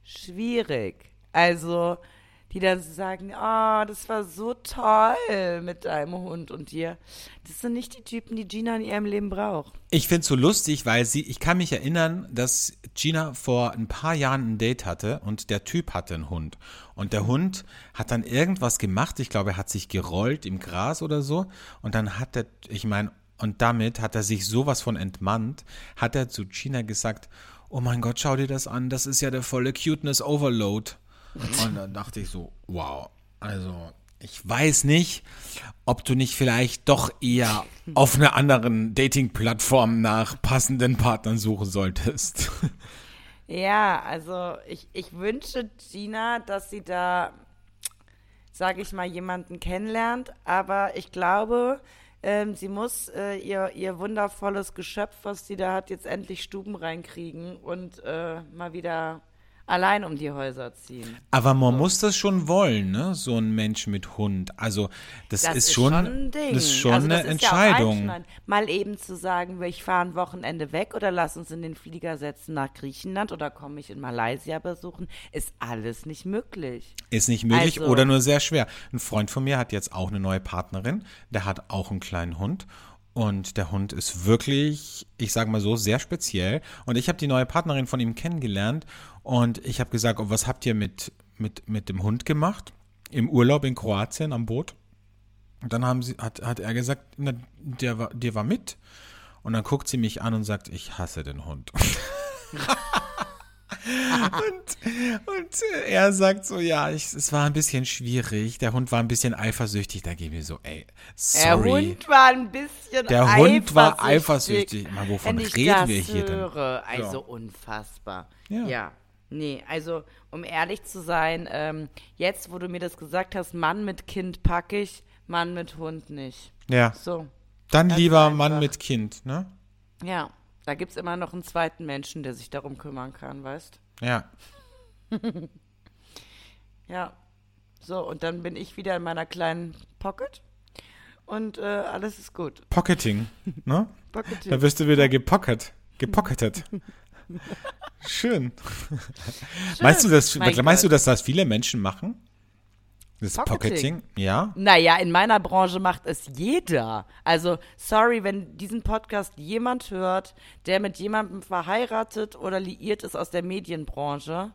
Speaker 2: schwierig. Also, die dann sagen, oh, das war so toll mit deinem Hund und dir. Das sind nicht die Typen, die Gina in ihrem Leben braucht.
Speaker 1: Ich finde es so lustig, weil sie, ich kann mich erinnern, dass Gina vor ein paar Jahren ein Date hatte und der Typ hatte einen Hund. Und der Hund hat dann irgendwas gemacht, ich glaube, er hat sich gerollt im Gras oder so. Und dann hat er, ich meine, und damit hat er sich sowas von entmannt, hat er zu Gina gesagt, oh mein Gott, schau dir das an, das ist ja der volle Cuteness Overload. Und dann dachte ich so, wow, also ich weiß nicht, ob du nicht vielleicht doch eher auf einer anderen Dating-Plattform nach passenden Partnern suchen solltest.
Speaker 2: Ja, also ich, ich wünsche Gina, dass sie da, sage ich mal, jemanden kennenlernt, aber ich glaube, ähm, sie muss äh, ihr, ihr wundervolles Geschöpf, was sie da hat, jetzt endlich Stuben reinkriegen und äh, mal wieder allein um die Häuser ziehen.
Speaker 1: Aber man muss das schon wollen, ne? So ein Mensch mit Hund. Also das,
Speaker 2: Das
Speaker 1: ist, schon,
Speaker 2: ein Ding.
Speaker 1: das ist schon
Speaker 2: also das
Speaker 1: eine
Speaker 2: ist ja
Speaker 1: Entscheidung.
Speaker 2: einschneidend. mal eben zu sagen, ich fahre ein Wochenende weg oder lass uns in den Flieger setzen nach Griechenland oder komme ich in Malaysia besuchen, ist alles nicht möglich.
Speaker 1: Ist nicht möglich
Speaker 2: Also-
Speaker 1: oder nur sehr schwer. Ein Freund von mir hat jetzt auch eine neue Partnerin, der hat auch einen kleinen Hund. Und der Hund ist wirklich, ich sage mal so, sehr speziell. Und ich habe die neue Partnerin von ihm kennengelernt und ich habe gesagt, oh, was habt ihr mit, mit, mit dem Hund gemacht? Im Urlaub in Kroatien am Boot. Und dann haben sie, hat, hat er gesagt, na, der, war, der war mit. Und dann guckt sie mich an und sagt, ich hasse den Hund. und, und er sagt so, ja, ich, es war ein bisschen schwierig. Der Hund war ein bisschen eifersüchtig. Da gebe ich so, ey,
Speaker 2: Der
Speaker 1: sorry.
Speaker 2: Hund war ein bisschen
Speaker 1: Der Hund war
Speaker 2: eifersüchtig.
Speaker 1: eifersüchtig. Mal, wovon reden wir hier denn?
Speaker 2: Also
Speaker 1: Ja.
Speaker 2: unfassbar.
Speaker 1: Ja.
Speaker 2: Ja. Nee, also um ehrlich zu sein, ähm, jetzt, wo du mir das gesagt hast, Mann mit Kind packe ich, Mann mit Hund nicht.
Speaker 1: Ja,
Speaker 2: So,
Speaker 1: dann lieber
Speaker 2: einfach.
Speaker 1: Mann mit Kind, ne?
Speaker 2: ja. Da gibt es immer noch einen zweiten Menschen, der sich darum kümmern kann, weißt?
Speaker 1: Ja.
Speaker 2: Ja. So, und dann bin ich wieder in meiner kleinen Pocket und äh, alles ist gut.
Speaker 1: Pocketing, ne?
Speaker 2: Pocketing.
Speaker 1: Da wirst du wieder gepocket, gepocketet. Schön. Meinst du, das,
Speaker 2: Mein
Speaker 1: meinst du, dass das viele Menschen machen? Das
Speaker 2: Pocketing?
Speaker 1: Pocketing? Ja.
Speaker 2: Naja, in meiner Branche macht es jeder. Also, sorry, wenn diesen Podcast jemand hört, der mit jemandem verheiratet oder liiert ist aus der Medienbranche.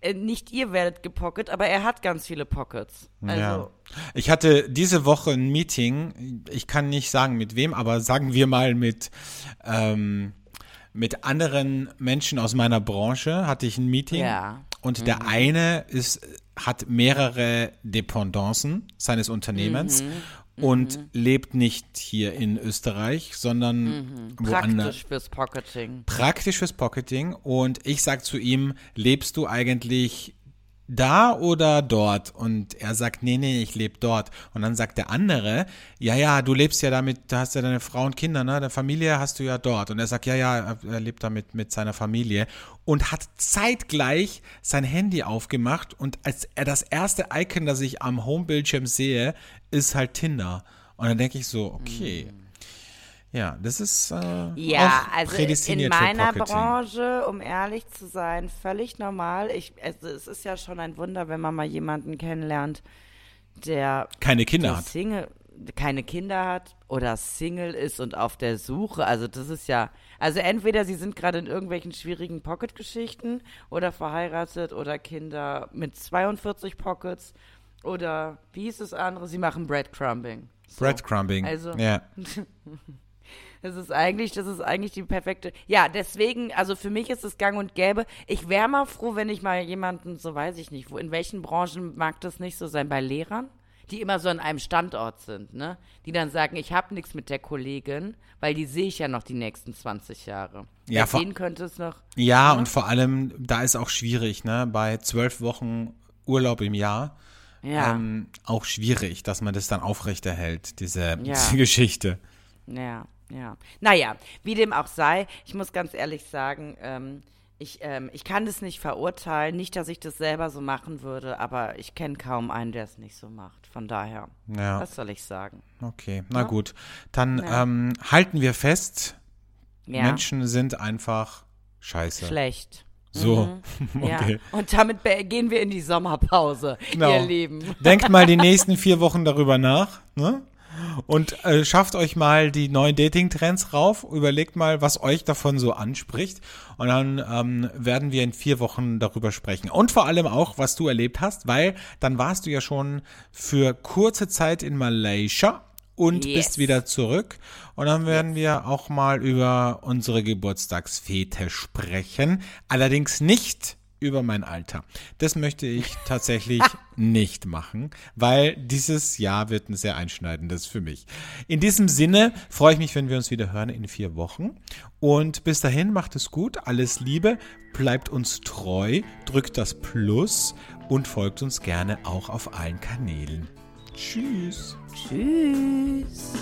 Speaker 2: Äh, nicht ihr werdet gepocket, aber er hat ganz viele Pockets. Also,
Speaker 1: Ja. Ich hatte diese Woche ein Meeting, ich kann nicht sagen mit wem, aber sagen wir mal mit, ähm, mit anderen Menschen aus meiner Branche hatte ich ein Meeting.
Speaker 2: Ja.
Speaker 1: Und der eine ist, hat mehrere Dependancen seines Unternehmens und lebt nicht hier in Österreich, sondern woanders
Speaker 2: praktisch fürs Pocketing.
Speaker 1: praktisch fürs Pocketing und ich sag zu ihm, lebst du eigentlich da oder dort? Und er sagt, nee, nee, ich lebe dort. Und dann sagt der andere, ja, ja, du lebst ja damit, du hast ja deine Frau und Kinder, ne? Deine Familie hast du ja dort. Und er sagt, ja, ja, er lebt damit mit seiner Familie und hat zeitgleich sein Handy aufgemacht und als er das erste Icon, das ich am Homebildschirm sehe, ist halt Tinder. Und dann denke ich so, okay. Ja, das ist äh,
Speaker 2: Ja,
Speaker 1: auch
Speaker 2: also in meiner. Branche, um ehrlich zu sein, völlig normal. Ich, also es ist ja schon ein Wunder, wenn man mal jemanden kennenlernt, der
Speaker 1: keine Kinder
Speaker 2: der
Speaker 1: hat.
Speaker 2: Single, keine Kinder hat oder Single ist und auf der Suche. Also das ist ja, also entweder sie sind gerade in irgendwelchen schwierigen Pocket-Geschichten oder verheiratet oder Kinder mit 42 Pockets oder wie hieß das andere? Sie machen Breadcrumbing. So.
Speaker 1: Breadcrumbing.
Speaker 2: Also-
Speaker 1: ja.
Speaker 2: Das ist eigentlich, das ist eigentlich die perfekte. Ja, deswegen, also für mich ist es gang und gäbe. Ich wäre mal froh, wenn ich mal jemanden, so weiß ich nicht, wo, in welchen Branchen mag das nicht so sein? Bei Lehrern? Die immer so an einem Standort sind, ne? Die dann sagen, ich habe nichts mit der Kollegin, weil die sehe ich ja noch die nächsten 20 Jahre.
Speaker 1: Ja,
Speaker 2: Bei denen könnte es noch.
Speaker 1: Ja, und vor allem, da ist auch schwierig, ne? Bei zwölf Wochen Urlaub im Jahr.
Speaker 2: Ja,
Speaker 1: Ähm, auch schwierig, dass man das dann aufrechterhält, diese,
Speaker 2: Ja.
Speaker 1: diese Geschichte.
Speaker 2: ja, ja. Naja, wie dem auch sei, ich muss ganz ehrlich sagen, ähm, ich, ähm, ich kann das nicht verurteilen. Nicht, dass ich das selber so machen würde, aber ich kenne kaum einen, der es nicht so macht. Von daher,
Speaker 1: Ja,
Speaker 2: was soll ich sagen?
Speaker 1: okay. Na gut. Dann
Speaker 2: Ja.
Speaker 1: ähm, halten wir fest,
Speaker 2: Ja,
Speaker 1: Menschen sind einfach scheiße.
Speaker 2: schlecht.
Speaker 1: So,
Speaker 2: Ja.
Speaker 1: okay.
Speaker 2: Und damit gehen wir in die Sommerpause,
Speaker 1: Genau.
Speaker 2: ihr Lieben.
Speaker 1: Denkt mal die nächsten vier Wochen darüber nach, ne? Und äh, schafft euch mal die neuen Dating-Trends rauf. Überlegt mal, was euch davon so anspricht. Und dann ähm, werden wir in vier Wochen darüber sprechen. Und vor allem auch, was du erlebt hast, weil dann warst du ja schon für kurze Zeit in Malaysia und
Speaker 2: Yes.
Speaker 1: bist wieder zurück. Und dann werden wir auch mal über unsere Geburtstagsfete sprechen. Allerdings nicht über mein Alter. Das möchte ich tatsächlich nicht machen, weil dieses Jahr wird ein sehr einschneidendes für mich. In diesem Sinne freue ich mich, wenn wir uns wieder hören in vier Wochen. Und bis dahin macht es gut, alles Liebe, bleibt uns treu, drückt das Plus und folgt uns gerne auch auf allen Kanälen. Tschüss.
Speaker 2: Tschüss.